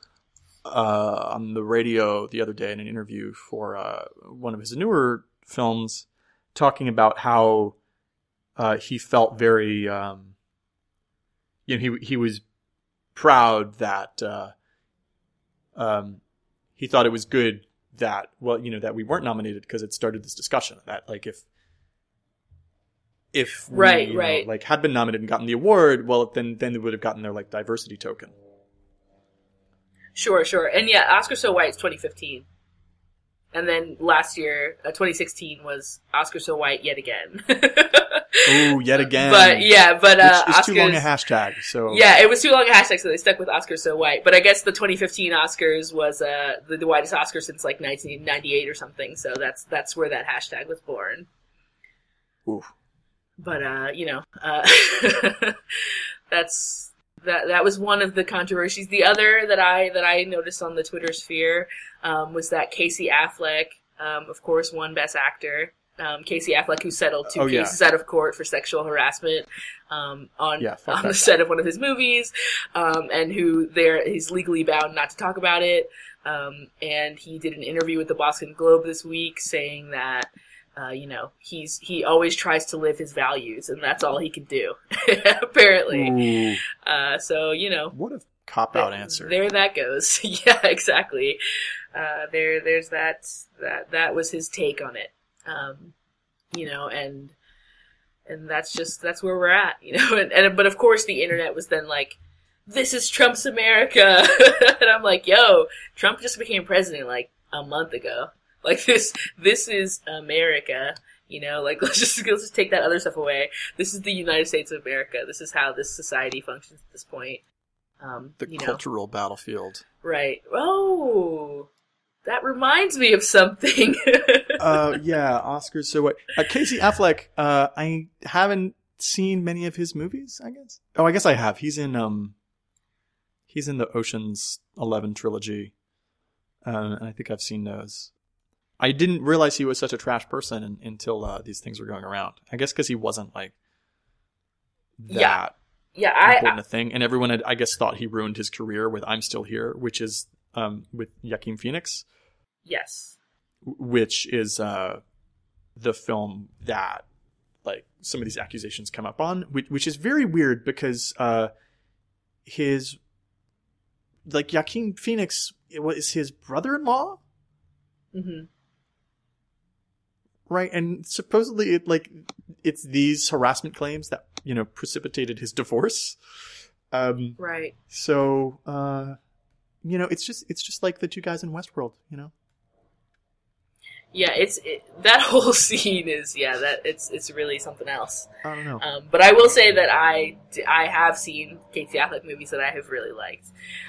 uh, on the radio the other day in an interview for uh, one of his newer films, talking about how uh, he felt very, um, you know, he he was proud that uh, um, he thought it was good that well, you know, that we weren't nominated because it started this discussion that like if if we, Right, you know, right. like had been nominated and gotten the award, well, then then they would have gotten their like diversity token. Sure, sure. And yeah, Oscar So White is 2015. And then last year, uh, 2016 was Oscar So White yet again. Oh, yet again. But yeah, but uh, is too long a hashtag. So Yeah, it was too long a hashtag, so they stuck with Oscar So White. But I guess the 2015 Oscars was uh, the, the whitest Oscar since like 1998 or something. So that's that's where that hashtag was born. Oof. But uh, you know, uh, that's that that was one of the controversies. The other that I that I noticed on the Twitter sphere um, was that Casey Affleck, um, of course, won Best Actor. Um, Casey Affleck, who settled two Oh, yeah. cases out of court for sexual harassment um, on Yeah, on the guy. set of one of his movies, um, and who there he's legally bound not to talk about it. Um, and he did an interview with the Boston Globe this week saying that uh, you know he's he always tries to live his values, and that's all he can do apparently. Uh, so you know what a cop out answer. There that goes. yeah, exactly. Uh, there, there's that. That that was his take on it. Um, you know, and and that's just that's where we're at. You know, and, and but of course the internet was then like, "This is Trump's America," and I'm like, "Yo, Trump just became president like a month ago. Like this, this is America." You know, like let's just let's just take that other stuff away. This is the United States of America. This is how this society functions at this point. Um, the you know, cultural battlefield. Right. Oh, that reminds me of something. uh, yeah, Oscars. So what? Uh, Casey Affleck. Uh, I haven't seen many of his movies. I guess. Oh, I guess I have. He's in um. He's in the Ocean's Eleven trilogy, uh, and I think I've seen those. I didn't realize he was such a trash person in, until uh, these things were going around. I guess because he wasn't like that Yeah. Yeah, I, important a thing, and everyone had, I guess, thought he ruined his career with "I'm Still Here," which is um, with Joaquin Phoenix, yes. which is uh, the film that like some of these accusations come up on, which, which is very weird because uh, his like Joaquin Phoenix was his brother-in-law, hmm right? And supposedly, it like it's these harassment claims that you know precipitated his divorce. Um, Right. So, uh, you know, it's just it's just like the two guys in Westworld, you know. Yeah, it's it, that whole scene is yeah that it's it's really something else. I don't know. Um, but I will say that I I have seen Casey Affleck movies that I have really liked,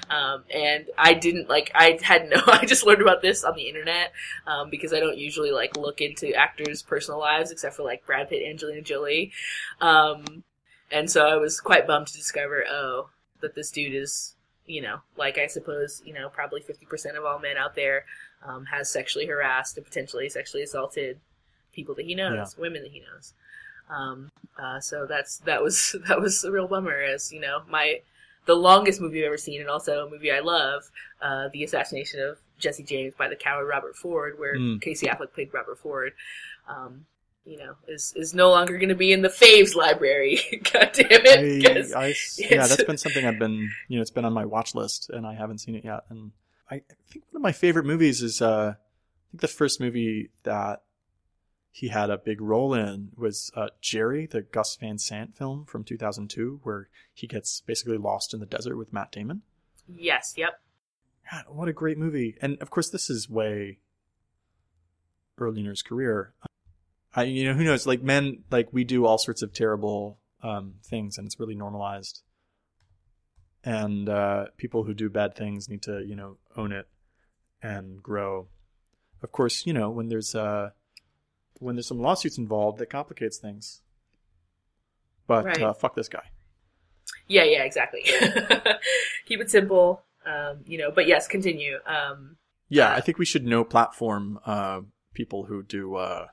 um, and I didn't like I had no I just learned about this on the internet um, because I don't usually like look into actors' personal lives except for like Brad Pitt, Angelina Jolie, um, and so I was quite bummed to discover oh that this dude is you know like I suppose you know probably fifty percent of all men out there um, has sexually harassed and potentially sexually assaulted people that he knows, women that he knows. Um, uh, so that's that was that was a real bummer, as you know, my the longest movie I've ever seen, and also a movie I love, uh, the assassination of Jesse James by the coward Robert Ford, where Mm. Casey Affleck played Robert Ford. Um, you know, is is no longer going to be in the faves library. God damn it! I, I yeah, that's been something I've been, you know, it's been on my watch list, and I haven't seen it yet. And I think one of my favorite movies is, uh, I think the first movie that he had a big role in was uh, Gerry, the Gus Van Sant film from 2002, where he gets basically lost in the desert with Matt Damon. yes, yep, God, what a great movie! And of course, this is way early in his career. I, you know, who knows? Like men, like we do all sorts of terrible um, things, and it's really normalized. And uh, people who do bad things need to, you know, own it and grow. Of course, you know when there's uh, when there's some lawsuits involved, that complicates things. But Right. uh, fuck this guy. yeah, yeah, exactly. Keep it simple, um, you know. But yes, continue. Um, Yeah, Uh, I think we should no platform uh, people who do uh,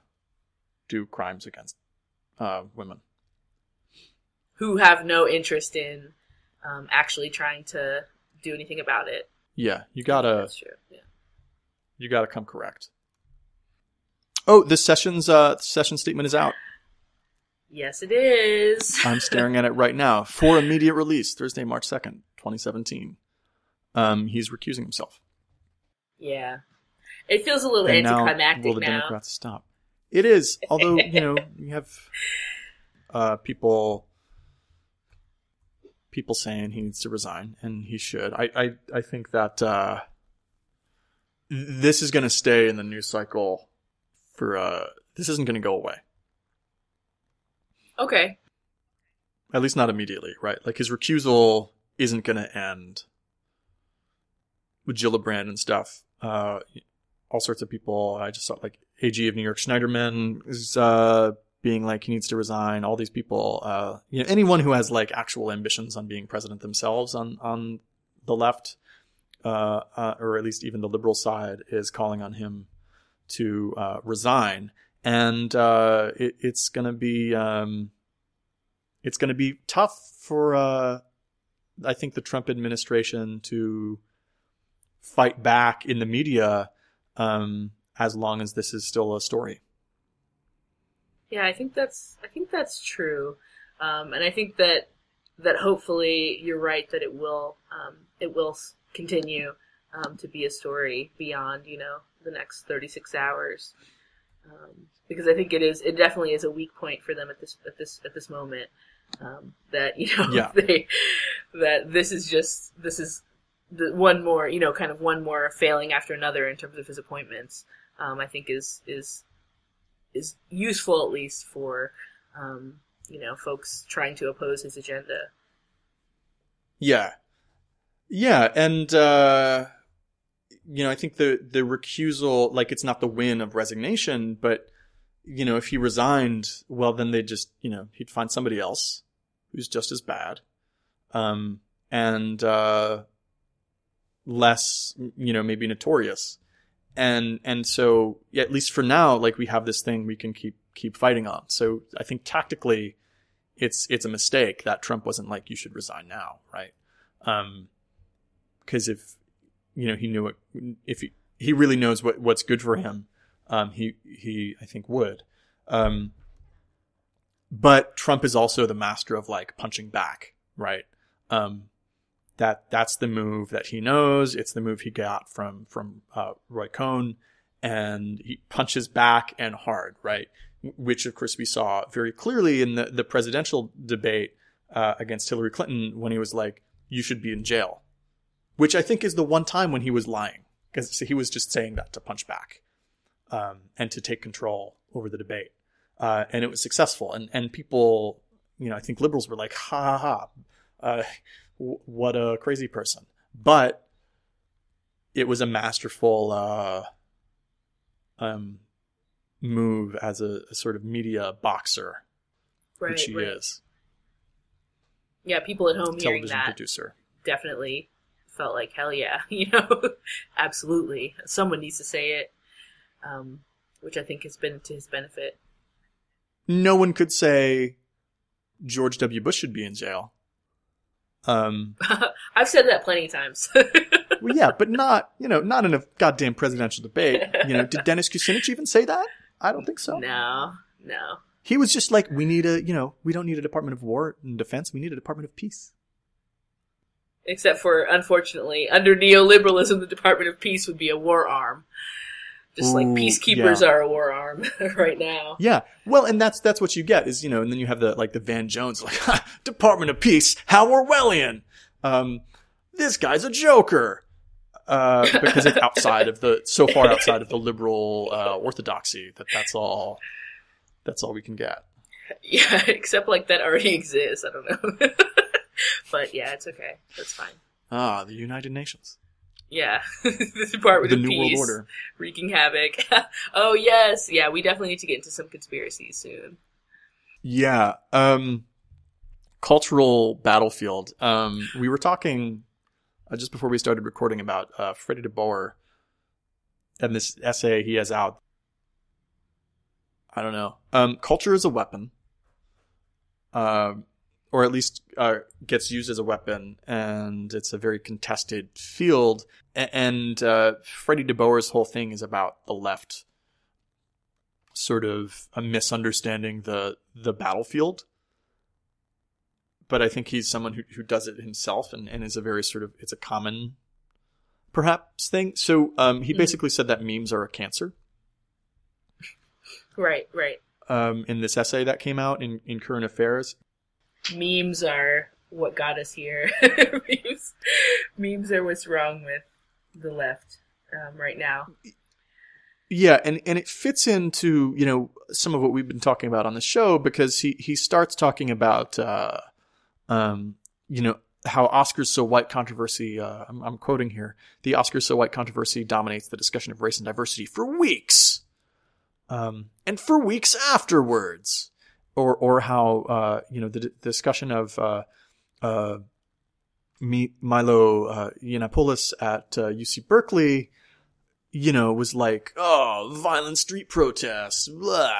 do crimes against uh, women. who have no interest in um, actually trying to do anything about it. Yeah, you gotta That's true. Yeah. you gotta come correct. Oh, this session's uh, session statement is out. Yes, it is. I'm staring at it right now for immediate release Thursday, March second, 2017. Um, he's recusing himself. yeah, it feels a little And now, anticlimactic will the now. Democrats stop? It is, although you know you have uh, people people saying he needs to resign, and he should. I I, I think that uh, this is going to stay in the news cycle for. Uh, this isn't going to go away, Okay. at least not immediately, right? Like his recusal isn't going to end with Gillibrand and stuff. Uh, all sorts of people. I just saw like AG of New York Schneiderman is uh, being like he needs to resign. All these people, uh, you know, anyone who has like actual ambitions on being president themselves on on the left, uh, uh, or at least even the liberal side, is calling on him to uh, resign. And uh, it, it's going to be um, it's going to be tough for uh, I think the Trump administration to fight back in the media um, as long as this is still a story. Yeah, I think that's I think that's true, um, and I think that that hopefully you're right that it will um, it will continue um, to be a story beyond you know the next 36 hours, um, because I think it is it definitely is a weak point for them at this at this at this moment um, that you know Yeah. they that this is just this is the one more you know kind of one more failing after another in terms of his appointments. Um, I think is is is useful at least for um, you know folks trying to oppose his agenda. Yeah, yeah, and uh, you know, I think the the recusal, like, it's not the win of resignation, but you know, if he resigned, well, then they just, you know, he'd find somebody else who's just as bad, um, and uh, less, you know, maybe notorious, and and so at least for now, like we have this thing we can keep keep fighting on. So I think tactically, it's it's a mistake that Trump wasn't like you should resign now, right? Um, because if you know he knew it, if he, he really knows what what's good for him, um, he he I think would. Um, but Trump is also the master of like punching back, right? Um, that that's the move that he knows. It's the move he got from from uh, Roy Cohn, and he punches back and hard, right? Which of course we saw very clearly in the the presidential debate uh, against Hillary Clinton when he was like, "You should be in jail," which I think is the one time when he was lying because he was just saying that to punch back um, and to take control over the debate, uh, and it was successful. And and people, you know, I think liberals were like, "Ha ha ha." What a crazy person. But it was a masterful uh, um, move as a, a, sort of media boxer, right, which he right. is. Yeah, people at home hearing Television that producer. definitely felt like hell yeah, you know, absolutely. Someone needs to say it, um, which I think has been to his benefit. No one could say George W. Bush should be in jail. Um, I've said that plenty of times. well, yeah, but not you know not in a goddamn presidential debate. You know, did Dennis Kucinich even say that? I don't think so. no, no. He was just like, we need a you know we don't need a Department of War and Defense. We need a Department of Peace. Except for, unfortunately, under neoliberalism, the Department of Peace would be a war arm. Just like Ooh, peacekeepers yeah. are a war arm right now. Yeah, well, and that's that's what you get is you know, and then you have the like the Van Jones like Department of Peace, how Orwellian. Um, this guy's a joker uh, because it's outside of the so far outside of the liberal uh, orthodoxy that that's all that's all we can get. Yeah, except like that already exists. I don't know. but yeah, it's okay. That's fine. Ah, the United Nations, Yeah, the Department the of the New Peace World Order. wreaking havoc. oh yes, yeah. We definitely need to get into some conspiracies soon. Yeah. Um, cultural battlefield. Um, we were talking uh, just before we started recording about uh, Freddie de Boer and this essay he has out. I don't know. Um, culture is a weapon, uh, or at least uh, gets used as a weapon, and it's a very contested field. And uh, Freddie de Boer's whole thing is about the left sort of a misunderstanding the the battlefield. But I think he's someone who, who does it himself and, and is a very sort of it's a common perhaps thing. So um, he Mhm. basically said that memes are a cancer. Right, right. Um, in this essay that came out in, in current affairs. Memes are what got us here. memes, memes are what's wrong with the left um, right now. Yeah, and, and it fits into, you know, some of what we've been talking about on the show because he, he starts talking about uh, um, you know, how Oscars so white controversy, uh, I'm, I'm quoting here, the Oscars so white controversy dominates the discussion of race and diversity for weeks. Um, and for weeks afterwards. Or, or how, uh, you know, the, d- discussion of, uh, uh, Mi- Milo, uh, Yiannopoulos at, uh, UC Berkeley, you know, was like, oh, violent street protests, blah.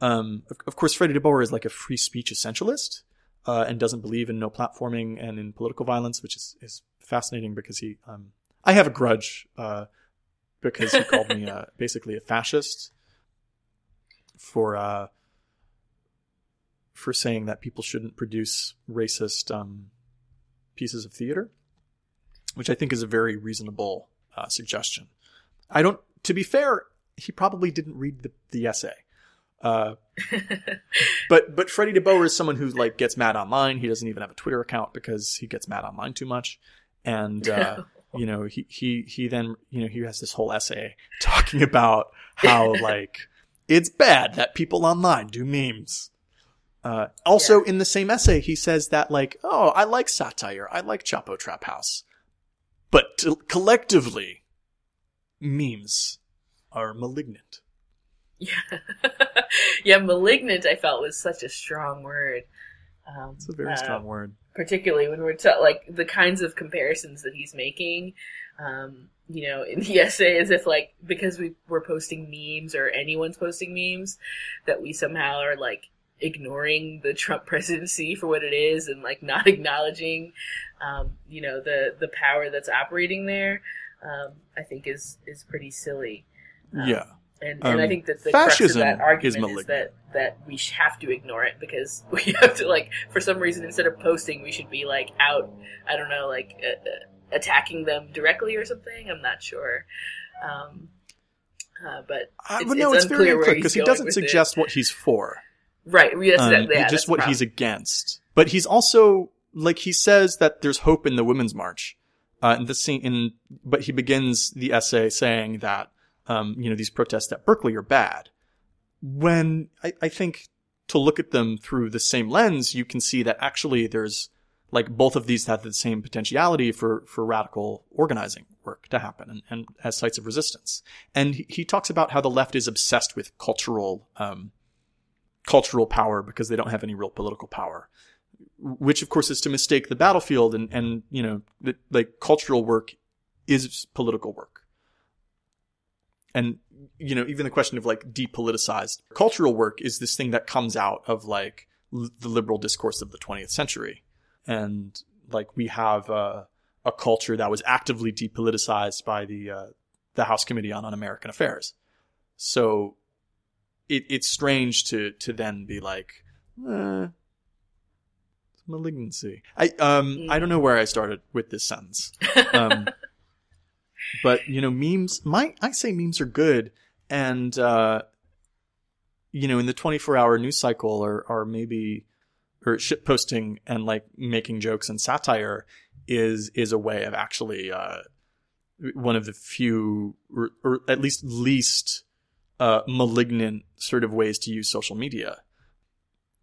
Um, of, of course, Freddie DeBoer is like a free speech essentialist uh, and doesn't believe in no platforming and in political violence, which is, is fascinating because he, um, I have a grudge, uh, because he called me, uh, basically a fascist for, uh, for saying that people shouldn't produce racist, um, pieces of theater, which I think is a very reasonable, uh, suggestion. I don't, to be fair, he probably didn't read the, the essay. Uh, but but Freddie DeBoer is someone who like gets mad online. He doesn't even have a Twitter account because he gets mad online too much. And uh, you know, he he he then you know he has this whole essay talking about how like it's bad that people online do memes. Uh, also, in the same essay, he says that like, oh, I like satire, I like Chapo Trap House, but to, collectively, memes are malignant. Yeah, yeah. Malignant, I felt was such a strong word. Um, It's a very uh, strong word. particularly when we're ta- like the kinds of comparisons that he's making. Um, you know, in the essay, as if like because we were posting memes or anyone's posting memes, that we somehow are like ignoring the Trump presidency for what it is and like not acknowledging, um, you know, the the power that's operating there. Um, I think is is pretty silly. Um, yeah. and, and I Um, think that the crux of that is argument is, malignant. that that we have to ignore it because we have to like for some reason instead of posting we should be like out I don't know like uh, uh, attacking them directly or something I'm not sure um, uh, but Uh, it's- but no, it's it's, very unclear where unclear he's because he doesn't with it. suggest what he's for. Right yes, Um, that, yeah, just what he's against. But he's also like he says that there's hope in the women's march. Uh, in the scene, in but he begins the essay saying that um, you know these protests at Berkeley are bad. When I, I think to look at them through the same lens, you can see that actually there's like both of these have the same potentiality for for radical organizing work to happen and, and as sites of resistance. And he, he talks about how the left is obsessed with cultural um, cultural power because they don't have any real political power. Which of course is to mistake the battlefield and and you know that like cultural work is political work. And you know even the question of like depoliticized cultural work is this thing that comes out of like l- the liberal discourse of the 20th century. And like we have uh, a culture that was actively depoliticized by the uh, the House Committee on Un-American Affairs. So it, it's strange to to then be like eh, it's malignancy. I um i don't know where i started with this sentence. Um but you know memes my i say memes are good and uh you know in the 24 hour news cycle or or maybe or shit posting and like making jokes and satire is is a way of actually uh one of the few or, or at least least uh, malignant sort of ways to use social media.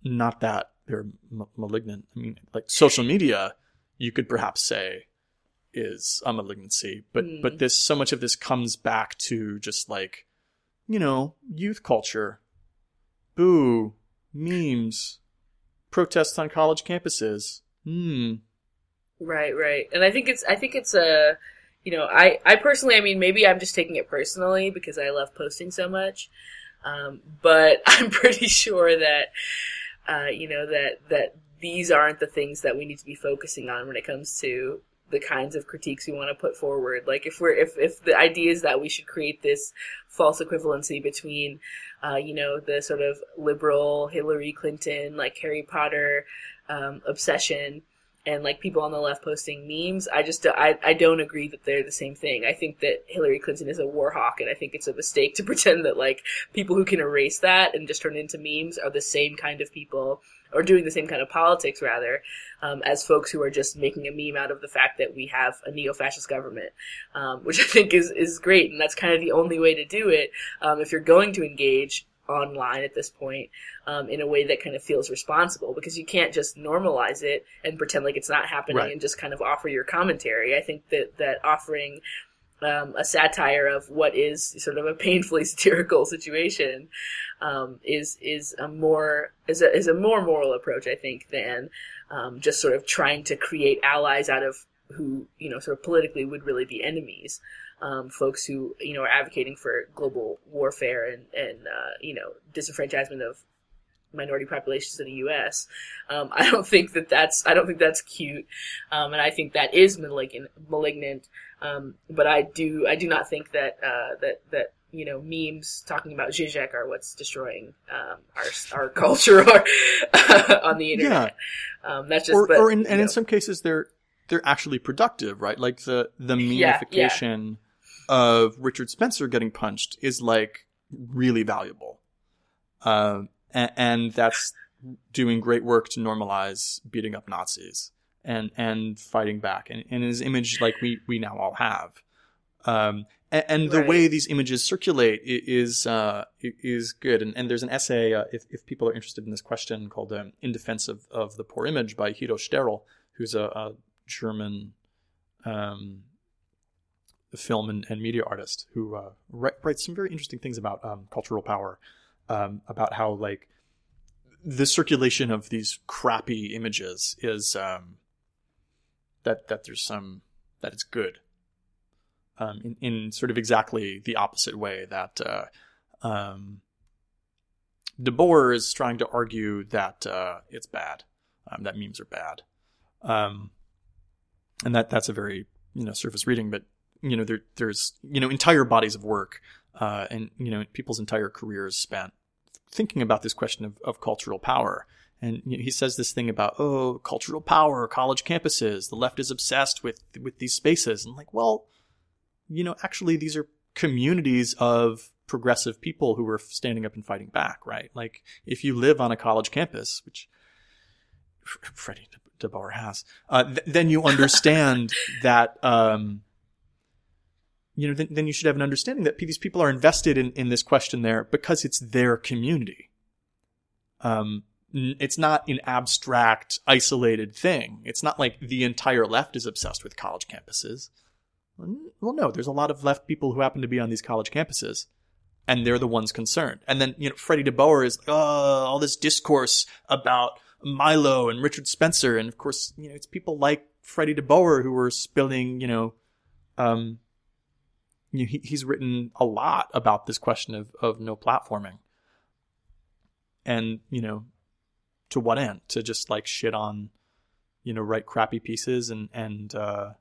Not that they're m- malignant. I mean, like social media, you could perhaps say is a malignancy, but Hmm. but this so much of this comes back to just like, you know, youth culture, boo, memes, protests on college campuses. Hmm. Right, right. And I think it's I think it's a you know, I I personally I mean maybe I'm just taking it personally because I love posting so much. Um, but I'm pretty sure that uh, you know that that these aren't the things that we need to be focusing on when it comes to the kinds of critiques we want to put forward. Like if we're if if the idea is that we should create this false equivalency between uh, you know the sort of liberal Hillary Clinton like Harry Potter um, obsession and like people on the left posting memes. I just I, I don't agree that they're the same thing. I think that Hillary Clinton is a war hawk, and I think it's a mistake to pretend that like people who can erase that and just turn it into memes are the same kind of people or doing the same kind of politics rather um, as folks who are just making a meme out of the fact that we have a neo-fascist government, um, which I think is is great, and that's kind of the only way to do it um, if you're going to engage online at this point um, in a way that kind of feels responsible because you can't just normalize it and pretend like it's not happening Right. and just kind of offer your commentary. I think that that offering um, a satire of what is sort of a painfully satirical situation um, is is a more is a is a more moral approach, I think, than um, just sort of trying to create allies out of who you know sort of politically would really be enemies. Um, folks who you know are advocating for global warfare and and uh, you know disenfranchisement of minority populations in the U.S. Um, I don't think that that's I don't think that's cute, um, and I think that is malignant. Malignant, um, but I do I do not think that uh, that that you know memes talking about Zizek are what's destroying um, our our culture or on the internet. Um, that's just or, but, or in, and know. in some cases they're they're actually productive, right? Like the the Yeah, yeah. Of Richard Spencer getting punched is like really valuable, um, and, and that's doing great work to normalize beating up Nazis and and fighting back, and, and his image like we we now all have. Um, and, and the Right. way these images circulate is uh, is good. And, and there's an essay, uh, if, if people are interested in this question, called um, "In Defense of, of the Poor Image" by Hito Steyerl, who's a, a German um, film and, and media artist who uh, write, writes some very interesting things about um, cultural power, um, about how like the circulation of these crappy images is um, that that there's some that it's good um, in, in sort of exactly the opposite way that uh, um, DeBoer is trying to argue that uh, it's bad, um, that memes are bad, and that that's a very you know surface reading, but you know there there's you know entire bodies of work uh, and you know people's entire careers spent thinking about this question of, of cultural power. And you know, he says this thing about oh cultural power, college campuses. The left is obsessed with with these spaces, and like, well, you know, actually these are communities of progressive people who are standing up and fighting back, right? Like if you live on a college campus, which Freddie DeBoer has, uh, th- then you understand that. Um, you know, then, then you should have an understanding that these people are invested in, in this question there because it's their community. Um, it's not an abstract, isolated thing. It's not like the entire left is obsessed with college campuses. Well, no, there's a lot of left people who happen to be on these college campuses, and they're the ones concerned. And then, you know, Freddie DeBoer is, oh, all this discourse about Milo and Richard Spencer. And of course, you know, it's people like Freddie DeBoer who are spilling, you know, um, you know, he, he's written a lot about this question of, of no platforming. And, you know, to what end? To just like shit on, you know, write crappy pieces and, and, uh,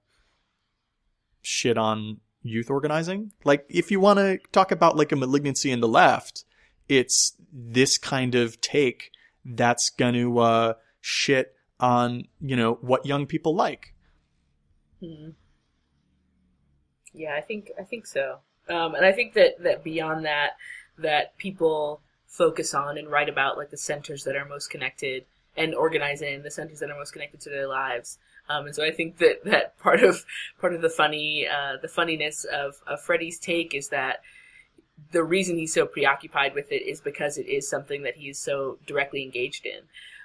shit on youth organizing. Like, if you want to talk about like a malignancy in the left, it's this kind of take that's going to, uh, shit on, you know, what young people like. Hmm. Yeah, I think I think so, um, and I think that that beyond that, that people focus on and write about like the centers that are most connected and organize in the centers that are most connected to their lives. Um, and so I think that that part of part of the funny uh, the funniness of, of Freddie's take is that the reason he's so preoccupied with it is because it is something that he's so directly engaged in.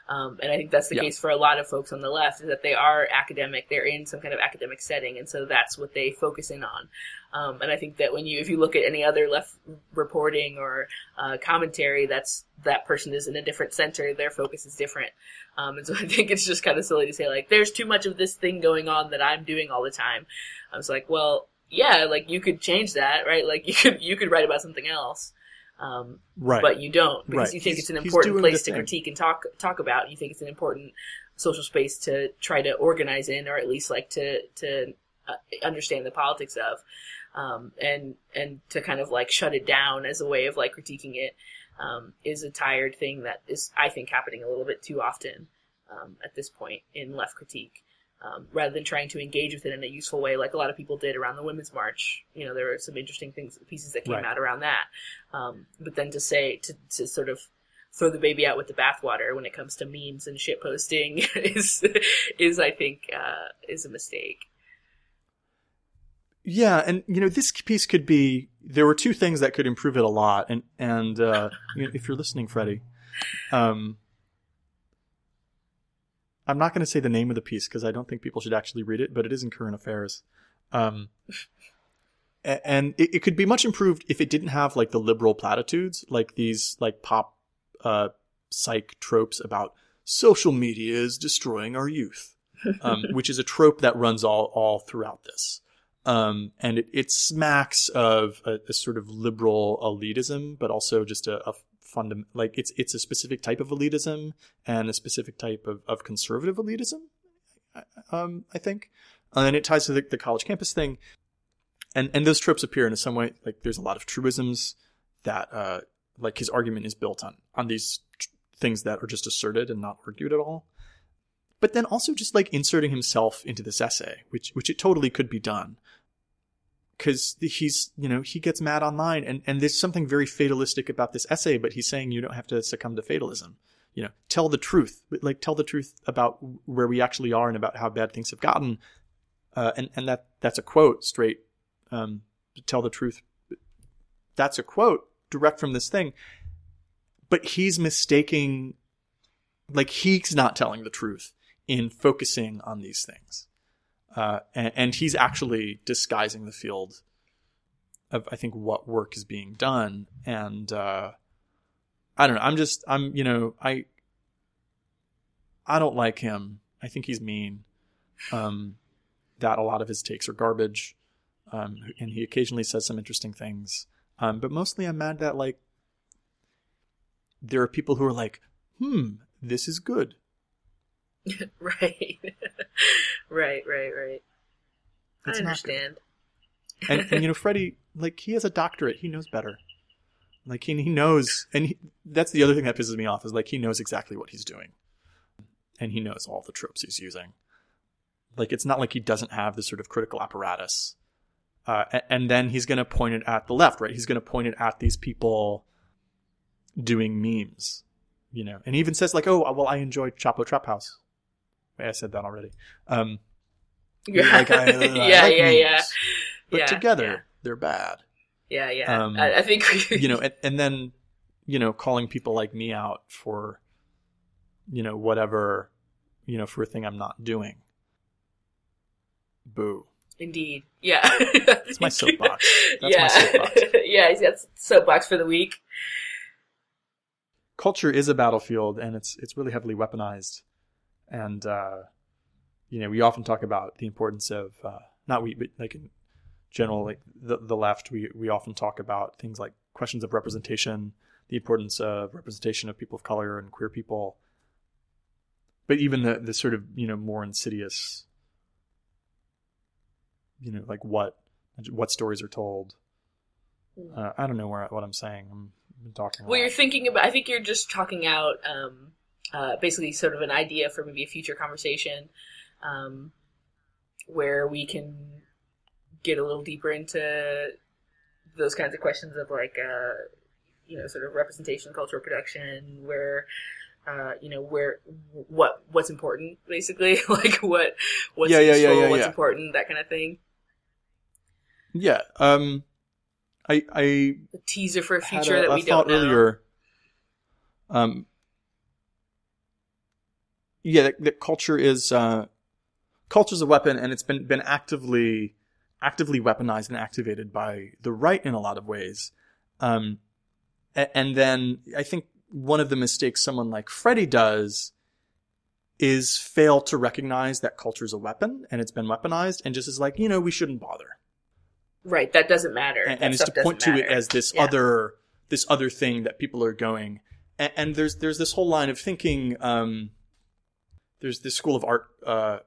Um, and I think that's the yeah. case for a lot of folks on the left is that they are academic, they're in some kind of academic setting, and so that's what they focus in on. Um, and I think that when you, if you look at any other left reporting or uh, commentary, that's that person is in a different center, their focus is different. Um, and so I think it's just kind of silly to say like, there's too much of this thing going on that I'm doing all the time. I was like, well, yeah, like you could change that, right? Like you could you could write about something else. Um, right. But you don't because right. you think he's, it's an important place to critique and talk talk about. You think it's an important social space to try to organize in, or at least like to to uh, understand the politics of, um, and and to kind of like shut it down as a way of like critiquing it um, is a tired thing that is I think happening a little bit too often um, at this point in left critique um, rather than trying to engage with it in a useful way, like a lot of people did around the Women's March. You know, there were some interesting things, pieces that came right. out around that. Um, but then to say, to, to sort of throw the baby out with the bathwater when it comes to memes and shit posting is, is I think, uh, is a mistake. Yeah, and you know this piece could be. There were two things that could improve it a lot, and and uh, you know, if you're listening, Freddie, um, I'm not going to say the name of the piece because I don't think people should actually read it, but it is in Current Affairs. Um, and it, it, could be much improved if it didn't have like the liberal platitudes, like these like pop uh, psych tropes about social media is destroying our youth, um, which is a trope that runs all all throughout this. Um, and it, it smacks of a, a, sort of liberal elitism, but also just a, a fundam- like it's it's a specific type of elitism and a specific type of, of conservative elitism. Um, I think, and it ties to the, the college campus thing, and and those tropes appear in some way. Like there's a lot of truisms that uh, like his argument is built on on these tr- things that are just asserted and not argued at all. But then also just like inserting himself into this essay, which which it totally could be done because he's you know he gets mad online and and there's something very fatalistic about this essay but he's saying you don't have to succumb to fatalism. You know tell the truth like tell the truth about where we actually are and about how bad things have gotten uh, and and that that's a quote straight um, tell the truth. That's a quote direct from this thing but he's mistaking like he's not telling the truth in focusing on these things uh, and, and he's actually disguising the field of I think what work is being done, and uh, I don't know. I'm just I'm you know I I don't like him. I think he's mean. Um, that a lot of his takes are garbage, um, and he occasionally says some interesting things. Um, but mostly, I'm mad that like there are people who are like, "Hmm, this is good." right, right, right, right. It's I not understand. and, and you know Freddie, like he has a doctorate, he knows better. Like he he knows, and he, that's the other thing that pisses me off is like he knows exactly what he's doing, and he knows all the tropes he's using. Like it's not like he doesn't have this sort of critical apparatus, uh, a- and then he's going to point it at the left, right? He's going to point it at these people doing memes, you know, and he even says like, "Oh, well, I enjoy Chapo Trap House." I said that already. Um, Yeah, like, I- I yeah, like yeah, memes, yeah, But Yeah, together, yeah. they're bad. yeah, yeah. Um, I, I think you know, and, and then, you know, calling people like me out for, you know, whatever, you know, for a thing I'm not doing. Boo. Indeed, yeah. That's my soapbox. That's yeah, my soapbox. yeah. Got soapbox for the week. Culture is a battlefield, and it's it's really heavily weaponized, and uh, you know, we often talk about the importance of uh, not we, but like in general, like the the left, we we often talk about things like questions of representation, the importance of representation of people of color and queer people, but even the the sort of you know more insidious, you know, like what what stories are told. Uh, I don't know where what I'm saying. I'm talking. Well, lot. you're thinking about. I think you're just talking out, um, uh, basically, sort of an idea for maybe a future conversation, um, where we can get a little deeper into those kinds of questions of like, uh, you know, sort of representation, cultural production, where. Uh, you know where what what's important basically like what what's Yeah, yeah, yeah, useful, yeah, what's important that kind of thing Yeah. Um, I I a teaser for a future a, that we thought don't know earlier. Um. Yeah, that, that culture is uh, culture's a weapon, and it's been been actively actively weaponized and activated by the right in a lot of ways. Um, a- and then I think one of the mistakes someone like Freddie does is fail to recognize that culture is a weapon and it's been weaponized, and just is like, you know, we shouldn't bother. right that doesn't matter and, and is to point to it as this Yeah. other this other thing that people are going and, and there's there's this whole line of thinking um there's this school of art uh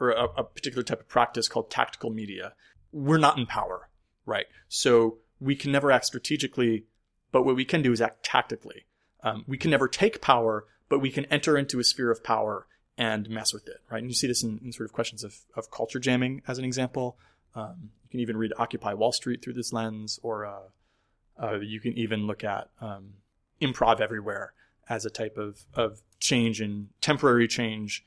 or a, a particular type of practice called tactical media. We're not in power right? So we can never act strategically but what we can do is act tactically. Um, we can never take power but we can enter into a sphere of power and mess with it right? And you see this in, in sort of questions of, of culture jamming as an example. Um, you can even read Occupy Wall Street through this lens, or uh, uh, you can even look at um, improv everywhere as a type of, of change and temporary change,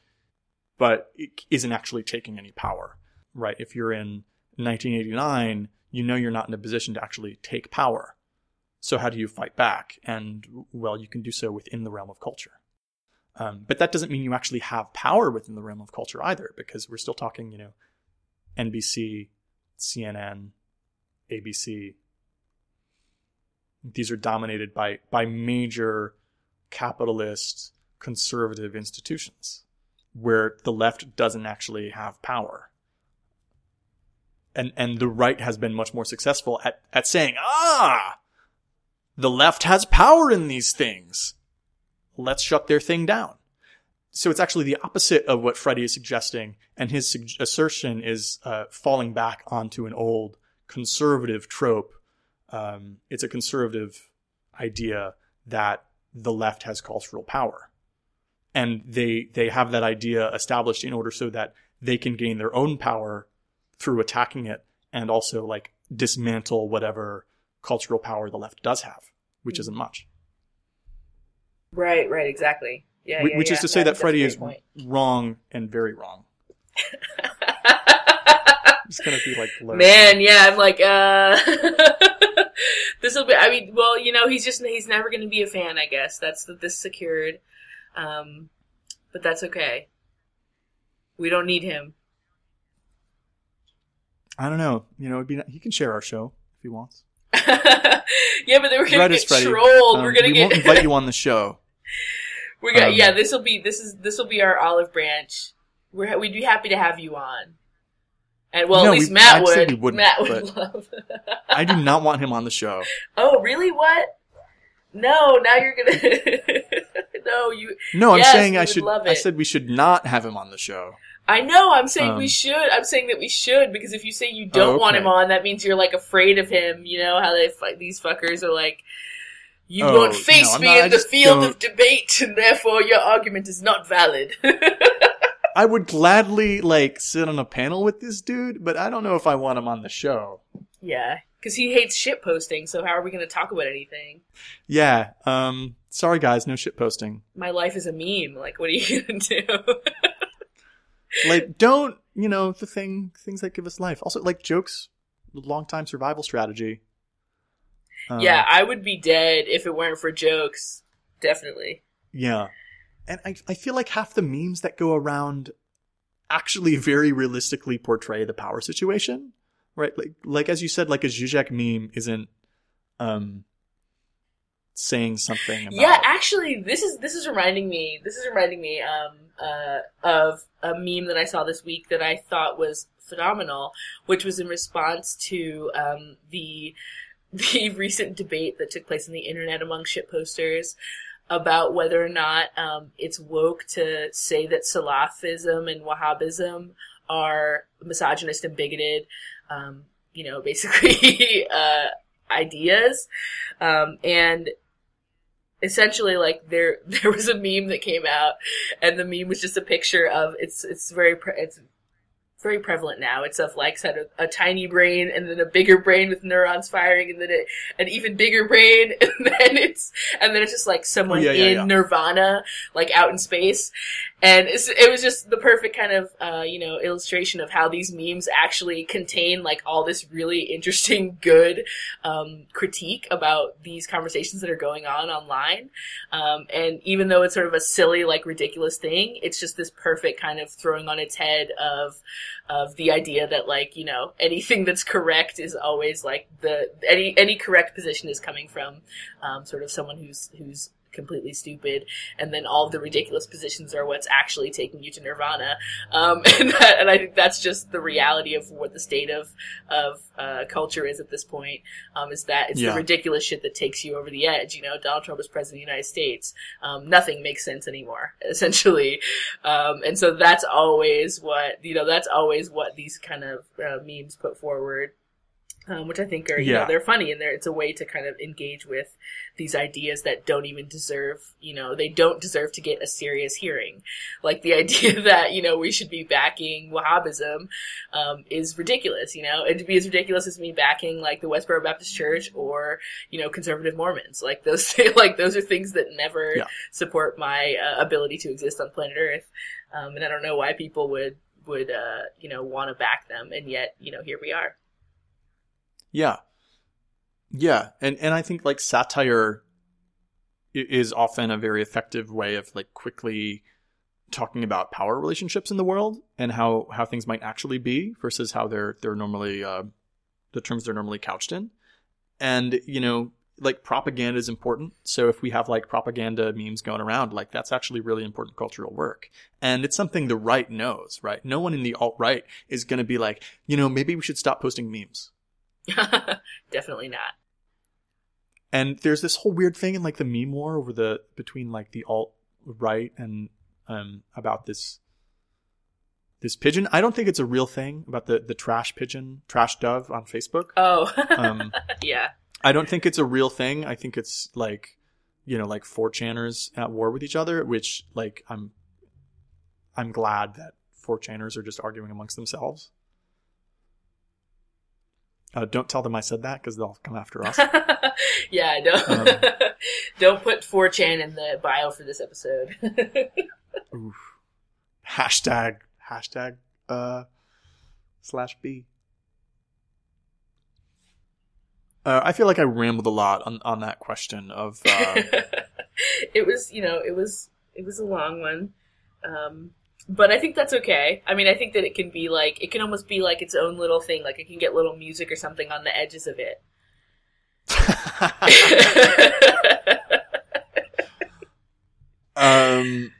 but it isn't actually taking any power, right? If you're in 1989, you know you're not in a position to actually take power. So how do you fight back? And well, you can do so within the realm of culture. Um, but that doesn't mean you actually have power within the realm of culture either, because we're still talking, you know, NBC, CNN, ABC. These are dominated by by major capitalist conservative institutions where the left doesn't actually have power. And and the right has been much more successful at, at saying, ah, the left has power in these things. Let's shut their thing down. So it's actually the opposite of what Freddie is suggesting, and his sug- assertion is uh, falling back onto an old conservative trope. Um, it's a conservative idea that the left has cultural power, and they they have that idea established in order so that they can gain their own power through attacking it, and also like dismantle whatever cultural power the left does have, which isn't much. right right exactly yeah, Wh- yeah, which is yeah. to say that that's Freddie is point. wrong and very wrong. It's gonna be like low. Man, yeah, I'm like, uh, this will be. I mean, well, you know, he's just he's never going to be a fan. I guess that's the, this secured, um, but that's okay. We don't need him. I don't know. You know, it'd be he can share our show if he wants. yeah, but then we're gonna get trolled. Um, we're gonna we get. won't invite you on the show. we're gonna. um, yeah, this will be. This is. This will be our olive branch. We're. We'd be happy to have you on. And well, No, at least we- Matt would. we wouldn't, Matt would love. I do not want him on the show. oh, really? What? No, now you're gonna. no, you. No, I'm Yes, saying I should. love I said we should not have him on the show. I know. I'm saying we Um, should. I'm saying that we should because if you say you don't Oh, want him on, that means you're like afraid of him. You know how they fight these fuckers are like. You Oh, won't face no, me not- I in the field don't- of debate, and therefore your argument is not valid. I would gladly like sit on a panel with this dude, but I don't know if I want him on the show. yeah, because he hates shit posting. So how are we going to talk about anything? Yeah. Um. Sorry, guys. No shit posting. My life is a meme. Like, what are you going to do? Like, don't you know the thing? Things that give us life. Also, like jokes. Long time survival strategy. Um, yeah, I would be dead if it weren't for jokes. Definitely. Yeah. And I, I feel like half the memes that go around actually very realistically portray the power situation. Right? Like like as you said, like a Zizek meme isn't um saying something about Yeah, actually, this is this is reminding me. This is reminding me um, uh, of a meme that I saw this week that I thought was phenomenal, which was in response to um, the the recent debate that took place on the internet among shit posters about whether or not um, it's woke to say that Salafism and Wahhabism are misogynist and bigoted. Um, you know, basically uh, ideas, um, and essentially like there there was a meme that came out and the meme was just a picture of it's it's very it's very prevalent now it's of like sort of a tiny brain and then a bigger brain with neurons firing and then it, an even bigger brain and then it's and then it's just like someone Oh, yeah, yeah, in yeah. nirvana like out in space and it was just the perfect kind of uh, you know illustration of how these memes actually contain like all this really interesting good um, critique about these conversations that are going on online. Um, and even though it's sort of a silly, like ridiculous thing, it's just this perfect kind of throwing on its head of of the idea that like you know anything that's correct is always like the any any correct position is coming from um, sort of someone who's who's completely stupid and then all the ridiculous positions are what's actually taking you to nirvana um, and, that, and i think that's just the reality of what the state of of uh, culture is at this point um, is that it's Yeah. the ridiculous shit that takes you over the edge. You know, Donald Trump is president of the United States. Um, nothing makes sense anymore, essentially. Um, and so that's always what, you know, that's always what these kind of uh, memes put forward. Um, which I think are, you know, they're funny and they're, it's a way to kind of engage with these ideas that don't even deserve, you know, they don't deserve to get a serious hearing. Like the idea that, you know, we should be backing Wahhabism, um, is ridiculous, you know, and to be as ridiculous as me backing like the Westboro Baptist Church or, you know, conservative Mormons. Like those, like those are things that never Yeah. support my uh, ability to exist on planet Earth. Um, and I don't know why people would, would, uh, you know, want to back them. And yet, you know, here we are. Yeah. Yeah. And and I think like satire is often a very effective way of like quickly talking about power relationships in the world and how how things might actually be versus how they're they're normally uh, the terms they're normally couched in. And you know, like propaganda is important. So if we have like propaganda memes going around, like that's actually really important cultural work. And it's something the right knows, right? No one in the alt right is going to be like, you know, maybe we should stop posting memes. Definitely not. And there's this whole weird thing in like the meme war over the between like the alt right and um about this this pigeon. I don't think it's a real thing about the the trash pigeon, trash dove on Facebook. Oh, Um yeah. I don't think it's a real thing. I think it's like you know, like 4chaners at war with each other, which like I'm I'm glad that 4chaners are just arguing amongst themselves. Uh, don't tell them I said that because they'll come after us. yeah, don't Um, don't put 4chan in the bio for this episode. Oof. Hashtag hashtag uh slash B. Uh, I feel like I rambled a lot on, on that question of uh, it was, you know, it was it was a long one. Um, but I think that's okay. I mean, I think that it can be like it can almost be like its own little thing. Like it can get little music or something on the edges of it. um.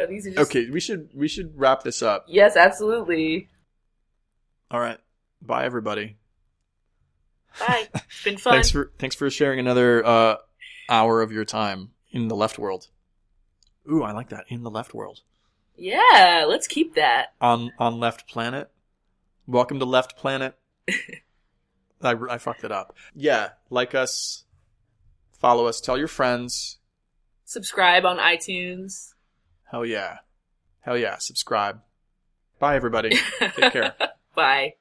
know, these are just Okay, we should we should wrap this up. Yes, absolutely. All right. Bye, everybody. Bye. It's been fun. Thanks for thanks for sharing another uh, hour of your time in the left world. Ooh, I like that. In the left world. Yeah, let's keep that. On on left planet. Welcome to left planet. I, I fucked it up. Yeah, like us, follow us, tell your friends. Subscribe on iTunes. Hell yeah, hell yeah, subscribe. Bye everybody. Take care. Bye.